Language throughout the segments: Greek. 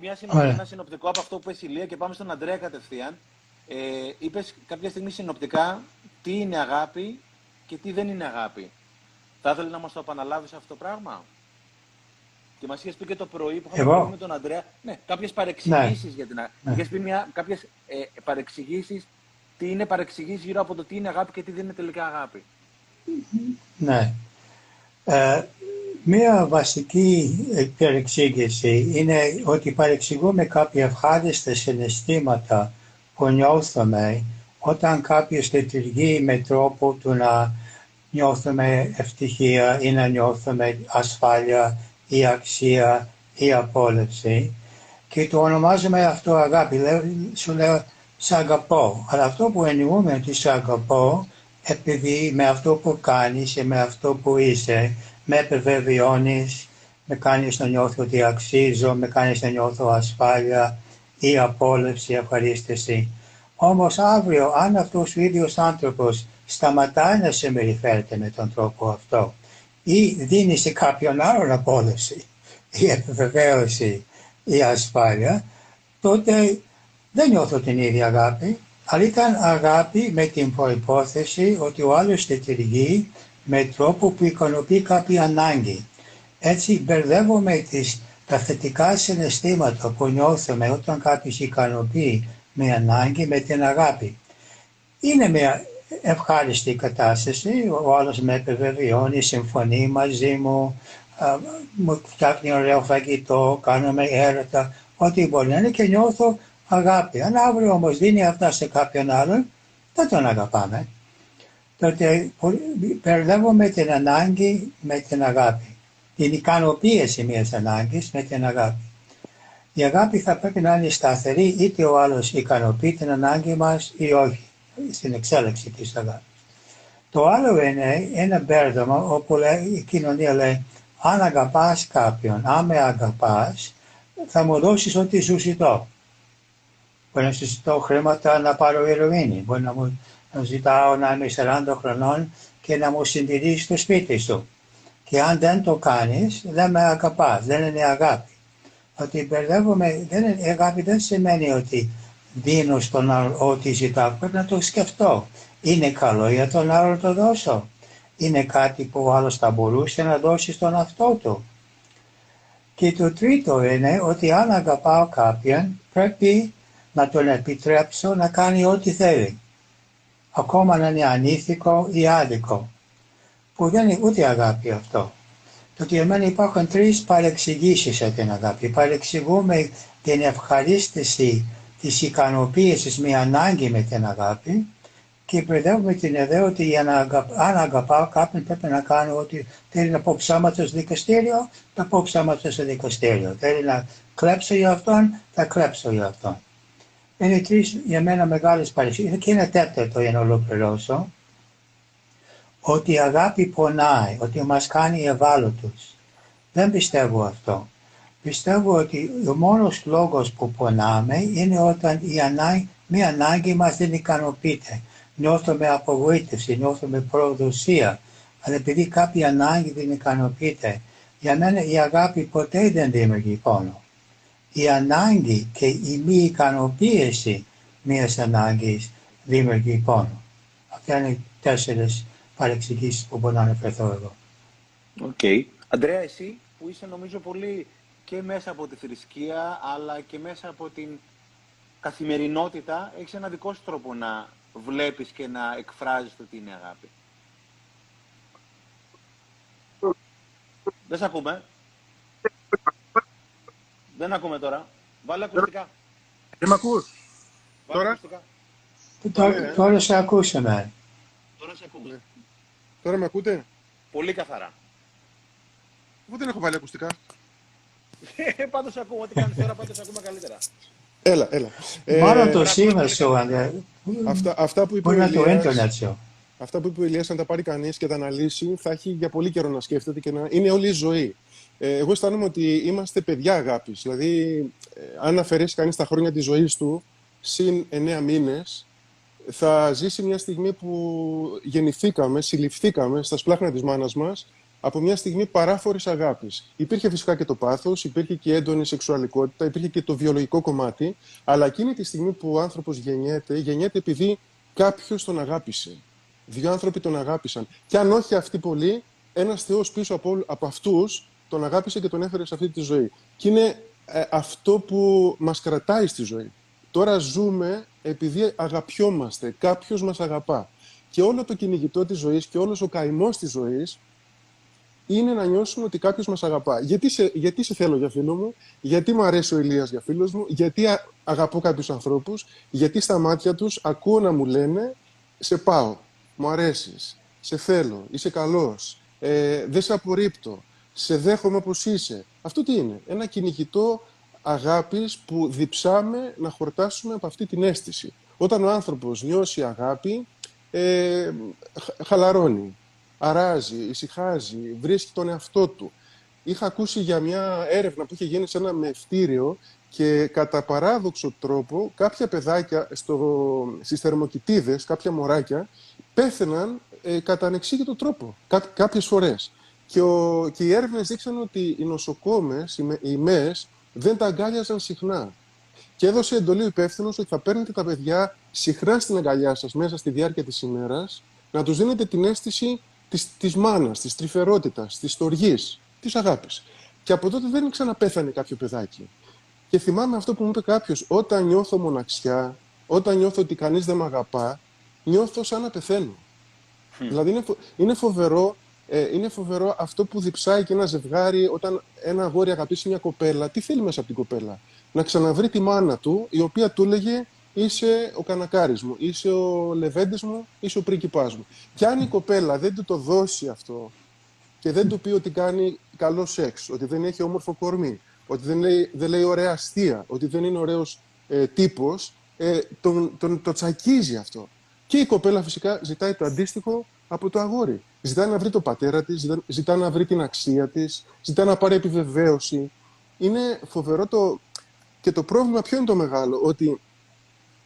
μια συνοπτικό, ένα συνοπτικό από αυτό που είπε η Λία και πάμε στον Αντρέα κατευθείαν. Ε, Είπες κάποια στιγμή συνοπτικά τι είναι αγάπη και τι δεν είναι αγάπη. Θα ήθελε να μας το επαναλάβεις αυτό το πράγμα; Και μας είχες πει και το πρωί που είχαμε πει με τον Αντρέα. Ναι, κάποιες παρεξηγήσεις ναι. για την αγάπη. Ναι. Είχες πει κάποιες ε, παρεξηγήσεις. Τι είναι παρεξηγήσεις γύρω από το τι είναι αγάπη και τι δεν είναι τελικά αγάπη. Ναι. Ε, μία βασική παρεξήγηση είναι ότι παρεξηγούμε κάποια ευχάριστα συναισθήματα που νιώθουμε όταν κάποιος λειτουργεί με τρόπο του να νιώθουμε ευτυχία ή να νιώθουμε ασφάλεια ή αξία ή απόλυση και το ονομάζουμε αυτό αγάπη. Σου λέω σ' αγαπώ. Αλλά αυτό που εννοούμε ότι σ' αγαπώ επειδή με αυτό που κάνεις και με αυτό που είσαι με επιβεβαιώνεις, με κάνεις να νιώθω ότι αξίζω, με κάνεις να νιώθω ασφάλεια ή απόλυση, ευχαρίστηση. Όμως αύριο αν αυτός ο ίδιος άνθρωπος σταματάει να συμπεριφέρεται με τον τρόπο αυτό ή δίνει σε κάποιον άλλον απόλυση ή επιβεβαίωση ή ασφάλεια, τότε δεν νιώθω την ίδια αγάπη, αλλά ήταν αγάπη με την προϋπόθεση ότι ο άλλος λειτουργεί με τρόπο που ικανοποιεί κάποια ανάγκη. Έτσι μπερδεύουμε τις, τα θετικά συναισθήματα που νιώθουμε όταν κάποιος ικανοποιεί με ανάγκη με την αγάπη. Είναι μια ευχάριστη κατάσταση, ο άλλος με επιβεβαιώνει, συμφωνεί μαζί μου, μου φτιάχνει ωραίο φαγητό, κάνουμε έρωτα, ό,τι μπορεί να είναι και νιώθω αγάπη. Αν αύριο όμως δίνει αυτά σε κάποιον άλλον, δεν τον αγαπάμε. Τότε μπερδεύουμε την ανάγκη με την αγάπη. Την ικανοποίηση μιας ανάγκης με την αγάπη. Η αγάπη θα πρέπει να είναι σταθερή είτε ο άλλος ικανοποιεί την ανάγκη μας ή όχι στην εξέλιξη της αγάπης. Το άλλο είναι ένα μπέρδεμα όπου λέει, η κοινωνία λέει αν αγαπάς κάποιον, αν με αγαπάς θα μου δώσεις ό,τι σου ζητώ. Μπορεί να σου ζητώ χρήματα να πάρω ηρωίνη, μπορεί να μου να ζητάω να είμαι 40 χρονών και να μου συντηρήσει το σπίτι σου. Και αν δεν το κάνεις, δεν με αγαπάς, δεν είναι αγάπη. Ότι μπερδεύομαι, δεν είναι, αγάπη δεν σημαίνει ότι δίνω στον άλλο ό,τι ζητάω, πρέπει να το σκεφτώ. Είναι καλό για τον άλλο να το δώσω. Είναι κάτι που ο άλλος θα μπορούσε να δώσει στον αυτό του. Και το τρίτο είναι ότι αν αγαπάω κάποιον πρέπει να τον επιτρέψω να κάνει ό,τι θέλει. Ακόμα να είναι ανήθικο ή άδικο. Που δεν είναι ούτε αγάπη αυτό. Το ότι εμένα υπάρχουν τρεις παρεξηγήσεις για την αγάπη. Παρεξηγούμε την ευχαρίστηση της ικανοποίησης με ανάγκη με την αγάπη και μπερδεύουμε την ιδέα ότι για να αν αγαπάω κάποιον πρέπει να κάνω ότι θέλει να πω ψάματα στο δικαστήριο, θα πω ψάματα στο δικαστήριο. Θέλει να κλέψω για αυτόν, θα κλέψω για αυτόν. Είναι τρει για μένα μεγάλες παρεξηγήσεις. Και ένα τέταρτο για να ολοκληρώσω. Ότι η αγάπη πονάει, ότι μας κάνει ευάλωτους. Δεν πιστεύω αυτό. Πιστεύω ότι ο μόνος λόγος που πονάμε είναι όταν η ανάγκη, μια ανάγκη μας δεν ικανοποιείται. Νιώθουμε απογοήτευση, νιώθουμε προδοσία. Αλλά επειδή κάποια ανάγκη δεν ικανοποιείται, για μένα η αγάπη ποτέ δεν δημιουργεί πόνο η ανάγκη και η μη ικανοποίηση μιας ανάγκης δημιουργεί πόνο. Αυτά είναι τέσσερις παρεξηγήσεις που μπορώ να αναφερθώ εγώ. OK. Okay. Αντρέα, εσύ που είσαι νομίζω πολύ και μέσα από τη θρησκεία αλλά και μέσα από την καθημερινότητα έχεις ένα δικό σου τρόπο να βλέπεις και να εκφράζεις το τι είναι αγάπη. Δεν σε ακούμε. Δεν ακούμε τώρα. Βάλε ακουστικά. Δεν με ακούς; Τώρα; Τώρα, τώρα σε ακούσαμε. Τώρα σε ακούμε. Τώρα με ακούτε; Πολύ καθαρά. Εγώ δεν έχω βάλει ακουστικά. Ε, πάντως ακούμε. Ό,τι κάνεις τώρα πάντως ακούμε καλύτερα. Έλα, έλα. Μάλλον ε, το σήμα σου, Αυτά, αυτά που είπε ο Ηλίας, Αυτά που είπε ο Ηλίας, αν τα πάρει κανείς και τα αναλύσει, θα έχει για πολύ καιρό να σκέφτεται και να είναι όλη η ζωή. Ε, εγώ αισθάνομαι ότι είμαστε παιδιά αγάπης. Δηλαδή, ε, αν αφαιρέσει κανείς τα χρόνια της ζωής του, συν εννέα μήνες, θα ζήσει μια στιγμή που γεννηθήκαμε, συλληφθήκαμε στα σπλάχνα της μάνας μας από μια στιγμή παράφορης αγάπης. Υπήρχε φυσικά και το πάθος, υπήρχε και έντονη σεξουαλικότητα, υπήρχε και το βιολογικό κομμάτι, αλλά εκείνη τη στιγμή που ο άνθρωπος γεννιέται, γεννιέται επειδή κάποιος τον αγάπησε. Δύο άνθρωποι τον αγάπησαν. Και αν όχι αυτοί πολλοί, ένας Θεός πίσω από, από αυτούς τον αγάπησε και τον έφερε σε αυτή τη ζωή. Και είναι ε, αυτό που μας κρατάει στη ζωή. Τώρα ζούμε επειδή αγαπιόμαστε. Κάποιος μας αγαπά. Και όλο το κυνηγητό της ζωής και όλος ο καημός της ζωής είναι να νιώσουμε ότι κάποιος μας αγαπά. Γιατί σε, γιατί σε θέλω για φίλο μου, γιατί μου αρέσει ο Ηλίας για φίλος μου, γιατί αγαπώ κάποιους ανθρώπους, γιατί στα μάτια τους ακούω να μου λένε Σε πάω, μου αρέσεις, σε θέλω, είσαι καλός, ε, δεν σε απορρίπτω, σε δέχομαι όπως είσαι. Αυτό τι είναι, ένα κυνηγητό αγάπης που διψάμε να χορτάσουμε από αυτή την αίσθηση. Όταν ο άνθρωπος νιώσει αγάπη, ε, χαλαρώνει, αράζει, ησυχάζει, βρίσκει τον εαυτό του. Είχα ακούσει για μια έρευνα που είχε γίνει σε ένα μευτήριο και κατά παράδοξο τρόπο κάποια παιδάκια στο, στις θερμοκοιτίδες, κάποια μωράκια, πέθαιναν ε, κατά ανεξήγητο τρόπο, κά, κάποιες φορές. Και, ο, και οι έρευνες δείξαν ότι οι νοσοκόμες, οι, οι ΜΕΣ, δεν τα αγκάλιαζαν συχνά. Και έδωσε εντολή ο υπεύθυνος ότι θα παίρνετε τα παιδιά συχνά στην αγκαλιά σας μέσα στη διάρκεια της ημέρας, να τους δίνετε την αίσθηση της της μάνας, της τρυφερότητας, της στοργής, της αγάπης. Και από τότε δεν ξαναπέθανε κάποιο παιδάκι. Και θυμάμαι αυτό που μου είπε κάποιος: Όταν νιώθω μοναξιά, όταν νιώθω ότι κανείς δεν με αγαπά, νιώθω σαν να πεθαίνω. Δηλαδή είναι, είναι φοβερό ε, είναι φοβερό αυτό που διψάει και ένα ζευγάρι όταν ένα αγόρι αγαπήσει μια κοπέλα. Τι θέλει μέσα από την κοπέλα; Να ξαναβρει τη μάνα του, η οποία του έλεγε είσαι ο κανακάρης μου, είσαι ο λεβέντης μου, είσαι ο πρίγκιπάς μου. Και αν η κοπέλα δεν του το δώσει αυτό και δεν του πει ότι κάνει καλό σεξ, ότι δεν έχει όμορφο κορμί, ότι δεν λέει, δεν λέει ωραία αστεία, ότι δεν είναι ωραίος ε, τύπος, ε, τον, τον, το τσακίζει αυτό. Και η κοπέλα φυσικά ζητάει το αντίστοιχο από το αγόρι. Ζητάει να βρει το πατέρα της, ζητάει να βρει την αξία της, ζητάει να πάρει επιβεβαίωση. Είναι φοβερό το. Και το πρόβλημα ποιο είναι το μεγάλο, ότι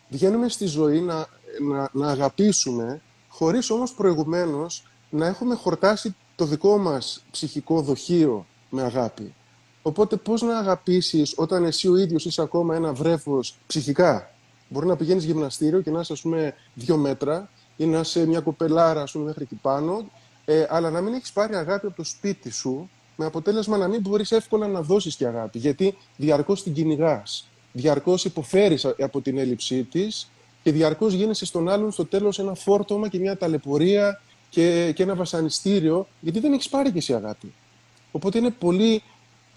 βγαίνουμε στη ζωή να, να, να αγαπήσουμε, χωρίς όμως προηγουμένως να έχουμε χορτάσει το δικό μας ψυχικό δοχείο με αγάπη. Οπότε πώς να αγαπήσεις όταν εσύ ο ίδιος είσαι ακόμα ένα βρέφος ψυχικά; Μπορεί να πηγαίνεις γυμναστήριο και να είσαι ας πούμε δύο μέτρα ή να είσαι μια κοπελάρα ας πούμε, μέχρι εκεί πάνω, ε, αλλά να μην έχεις πάρει αγάπη από το σπίτι σου, με αποτέλεσμα να μην μπορείς εύκολα να δώσεις και αγάπη. Γιατί διαρκώς την κυνηγάς. Διαρκώς υποφέρεις από την έλλειψή της και διαρκώς γίνεσαι στον άλλον στο τέλος ένα φόρτωμα και μια ταλαιπωρία και, και ένα βασανιστήριο, γιατί δεν έχεις πάρει και εσύ αγάπη. Οπότε είναι πολύ,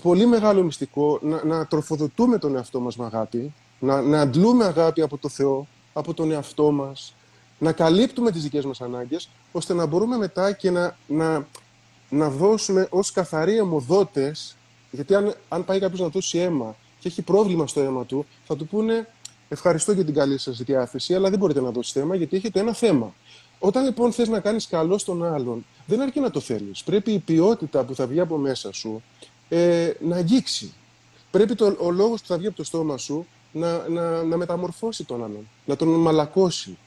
πολύ μεγάλο μυστικό να, να τροφοδοτούμε τον εαυτό μας με αγάπη, να, να αντλούμε αγάπη από το Θεό, από τον εαυτό μας, να καλύπτουμε τις δικές μας ανάγκες, ώστε να μπορούμε μετά και να, να, να δώσουμε ως καθαροί αιμοδότες, γιατί αν, αν πάει κάποιος να δώσει αίμα και έχει πρόβλημα στο αίμα του, θα του πούνε ευχαριστώ για την καλή σας διάθεση, αλλά δεν μπορείτε να δώσετε αίμα γιατί έχετε ένα θέμα. Όταν λοιπόν θες να κάνεις καλό στον άλλον, δεν αρκεί να το θέλεις. Πρέπει η ποιότητα που θα βγει από μέσα σου ε, να αγγίξει. Πρέπει το, ο λόγος που θα βγει από το στόμα σου να, να, να μεταμορφώσει τον άλλον, να τον μαλακώσει.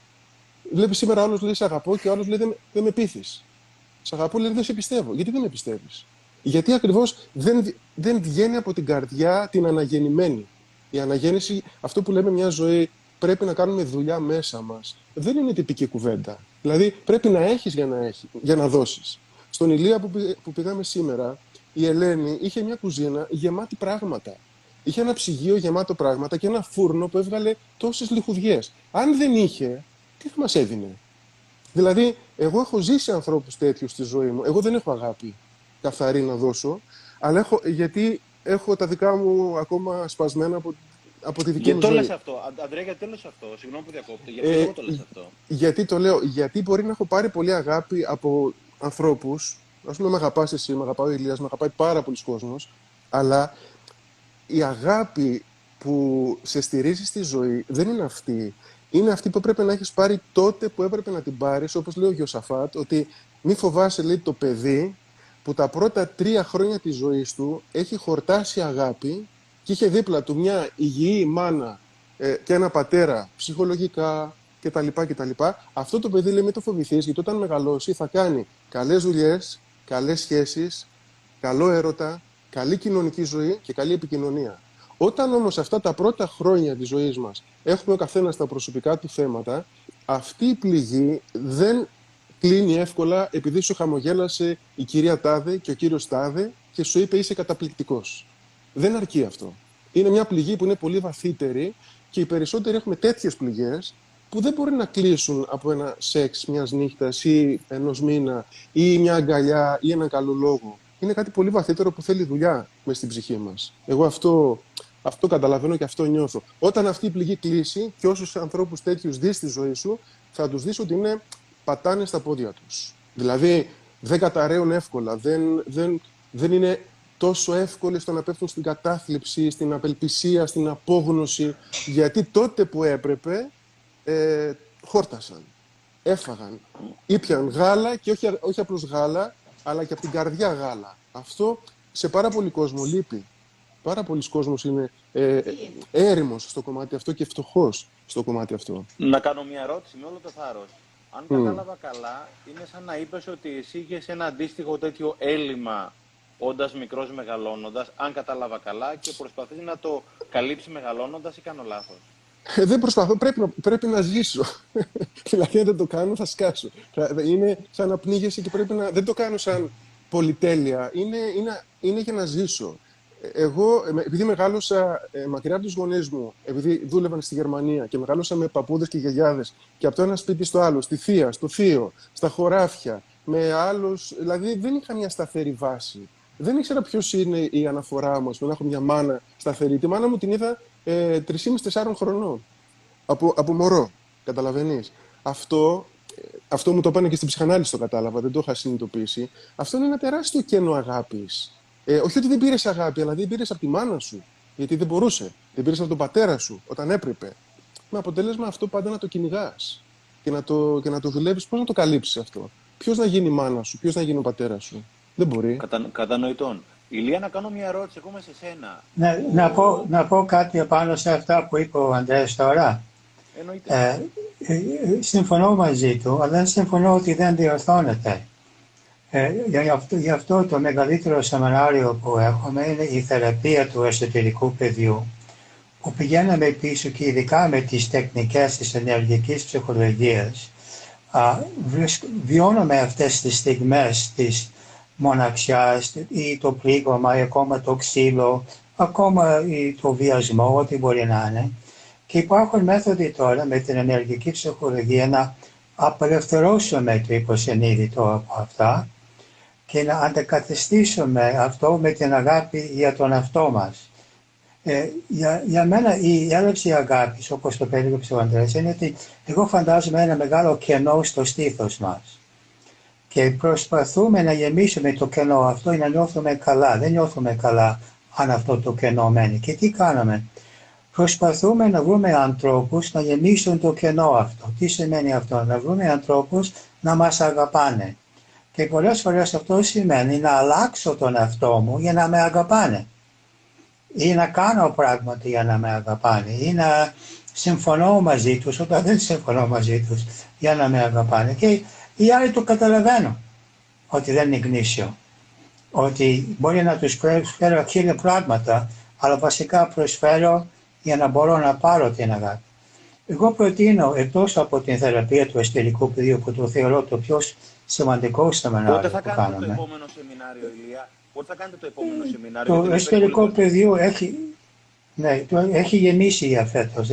Βλέπεις σήμερα άλλος λέει Σε αγαπώ και ο άλλος λέει Δεν, δεν με πείθεις. Σε αγαπώ, λέει Δεν σε πιστεύω. Γιατί δεν με πιστεύεις; Γιατί ακριβώς δεν, δεν βγαίνει από την καρδιά την αναγεννημένη. Η αναγέννηση, αυτό που λέμε μια ζωή, πρέπει να κάνουμε δουλειά μέσα μας. Δεν είναι τυπική κουβέντα. Δηλαδή πρέπει να έχεις για να, έχει, για να δώσεις. Στον Ηλία που, που πήγαμε σήμερα, η Ελένη είχε μια κουζίνα γεμάτη πράγματα. Είχε ένα ψυγείο γεμάτο πράγματα και ένα φούρνο που έβγαλε τόσες λιχουδιές. Αν δεν είχε, τι θα μας έδινε; Δηλαδή, εγώ έχω ζήσει ανθρώπους τέτοιους στη ζωή μου. Εγώ δεν έχω αγάπη καθαρή να δώσω, αλλά έχω, γιατί έχω τα δικά μου ακόμα σπασμένα από, από τη δική γιατί μου ζωή. Γιατί το λες αυτό, Αντρέα, γιατί το λες αυτό, συγγνώμη που διακόπτω, γιατί ε, το λες αυτό. Γιατί το λέω, γιατί μπορεί να έχω πάρει πολύ αγάπη από ανθρώπους. Α πούμε, με αγαπάς εσύ, με αγαπάει ο Ηλίας, με αγαπάει πάρα πολλοί κόσμος, αλλά η αγάπη που σε στηρίζει στη ζωή δεν είναι αυτή είναι αυτή που έπρεπε να έχεις πάρει τότε που έπρεπε να την πάρεις, όπως λέει ο Γιωσαφάτ, ότι μη φοβάσαι, λέει, το παιδί που τα πρώτα τρία χρόνια της ζωής του έχει χορτάσει αγάπη και είχε δίπλα του μια υγιή μάνα ε, και ένα πατέρα ψυχολογικά κτλ. κτλ. Αυτό το παιδί λέει μην το φοβηθείς, γιατί όταν μεγαλώσει θα κάνει καλές δουλειές, καλές σχέσεις, καλό έρωτα, καλή κοινωνική ζωή και καλή επικοινωνία. Όταν όμως αυτά τα πρώτα χρόνια της ζωής μας έχουμε ο καθένας τα προσωπικά του θέματα, αυτή η πληγή δεν κλείνει εύκολα επειδή σου χαμογέλασε η κυρία Τάδε και ο κύριος Τάδε και σου είπε είσαι καταπληκτικός. Δεν αρκεί αυτό. Είναι μια πληγή που είναι πολύ βαθύτερη και οι περισσότεροι έχουμε τέτοιες πληγές που δεν μπορεί να κλείσουν από ένα σεξ μιας νύχτας ή ενός μήνα ή μια αγκαλιά ή έναν καλό λόγο. Είναι κάτι πολύ βαθύτερο που θέλει δουλειά μες στην ψυχή μας. Εγώ αυτό, αυτό καταλαβαίνω και αυτό νιώθω. Όταν αυτή η πληγή κλείσει και όσους ανθρώπους τέτοιους δεις στη ζωή σου, θα τους δεις ότι είναι πατάνε στα πόδια τους. Δηλαδή δεν καταραίουν εύκολα, δεν, δεν, δεν είναι τόσο εύκολοι στο να πέφτουν στην κατάθλιψη, στην απελπισία, στην απόγνωση, γιατί τότε που έπρεπε ε, χόρτασαν, έφαγαν, ήπιαν γάλα και όχι, όχι απλώς γάλα, αλλά και από την καρδιά γάλα. Αυτό σε πάρα πολύ κόσμο λείπει. Πάρα πολλοί κόσμος είναι ε, έρημος στο κομμάτι αυτό και φτωχός στο κομμάτι αυτό. Να κάνω μια ερώτηση με όλο το θάρρος. Αν κατάλαβα καλά, είναι σαν να είπες ότι εσύ είχες ένα αντίστοιχο τέτοιο έλλειμμα όντας μικρός μεγαλώνοντας, αν κατάλαβα καλά, και προσπαθείς να το καλύψεις μεγαλώνοντας ή κάνω λάθος; Ε, δεν προσπαθώ, πρέπει να, πρέπει να ζήσω. δηλαδή, αν δεν το κάνω, θα σκάσω. Είναι σαν να πνίγεσαι και πρέπει να. Δεν το κάνω σαν πολυτέλεια. Είναι, είναι, είναι για να ζήσω. Εγώ, ε, επειδή μεγάλωσα ε, μακριά από τους γονείς μου, επειδή δούλευαν στη Γερμανία και μεγάλωσα με παππούδες και γιαγιάδες και από το ένα σπίτι στο άλλο, στη θεία, στο θείο, στα χωράφια, με άλλους. Δηλαδή, δεν είχα μια σταθερή βάση δεν ήξερα ποιος είναι η αναφορά μου. Να έχω μια μάνα σταθερή. Τη μάνα μου την είδα ε, 3,5-4 χρονών. Από, από μωρό. Καταλαβαίνεις. Αυτό, ε, αυτό μου το πάνε και στην ψυχανάλυση το κατάλαβα, δεν το είχα συνειδητοποιήσει. Αυτό είναι ένα τεράστιο κενό αγάπης. Ε, όχι ότι δεν πήρες αγάπη, αλλά δεν πήρες από τη μάνα σου. Γιατί δεν μπορούσε. Δεν πήρες από τον πατέρα σου όταν έπρεπε. Με αποτέλεσμα αυτό πάντα να το κυνηγάς και να το, και να το δουλεύεις. Πώς να το καλύψεις αυτό; Ποιος να γίνει η μάνα σου, ποιος να γίνει ο πατέρας σου; Δεν μπορεί. Κατα, κατανοητόν. Ηλία, να κάνω μια ερώτηση ακόμα σε σένα. Ναι, να, πω, να πω κάτι πάνω σε αυτά που είπε ο Ανδρέας τώρα. Ε, ε, συμφωνώ μαζί του, αλλά συμφωνώ ότι δεν διορθώνεται. Ε, γι, αυτό, γι' αυτό το μεγαλύτερο σεμινάριο που έχουμε είναι η θεραπεία του εσωτερικού παιδιού που πηγαίναμε πίσω και ειδικά με τις τεχνικές της ενεργικής ψυχολογίας βιώνουμε αυτές τις στιγμές της μοναξιάς ή το πλήγωμα ή ακόμα το ξύλο, ακόμα ή το βιασμό, ό,τι μπορεί να είναι. Και υπάρχουν μέθοδοι τώρα με την ενεργική ψυχολογία να απελευθερώσουμε το υποσυνείδητο από αυτά και να αντεκαθιστήσουμε αυτό με την αγάπη για τον αυτό μας. Ε, για, για μένα η έλλειψη αγάπης, όπως το περίγραψε ο Ανδρέας, είναι ότι εγώ φαντάζομαι ένα μεγάλο κενό στο στήθος μας και προσπαθούμε να γεμίσουμε το κενό αυτό ή να νιώθουμε καλά. Δεν νιώθουμε καλά αν αυτό το κενό μένει. Και τι κάνουμε; Προσπαθούμε να βρούμε ανθρώπους να γεμίσουν το κενό αυτό. Τι σημαίνει αυτό; Να βρούμε ανθρώπους να μας αγαπάνε. Και πολλές φορές αυτό σημαίνει να αλλάξω τον εαυτό μου για να με αγαπάνε. Ή να κάνω πράγματα για να με αγαπάνε. Ή να συμφωνώ μαζί τους όταν δεν συμφωνώ μαζί τους για να με αγαπάνε. Και οι άλλοι το καταλαβαίνουν ότι δεν είναι γνήσιο. Ότι μπορεί να τους προσφέρω χίλια πράγματα, αλλά βασικά προσφέρω για να μπορώ να πάρω την αγάπη. Εγώ προτείνω εκτός από την θεραπεία του εσωτερικού πεδίου που το θεωρώ το πιο σημαντικό σεμινάριο Πότε θα που κάνουμε. το επόμενο σεμινάριο, Ηλία; Πότε θα κάνετε το επόμενο σεμινάριο; Το εσωτερικό πεδίο έχει, ναι, το έχει γεμίσει για φέτος.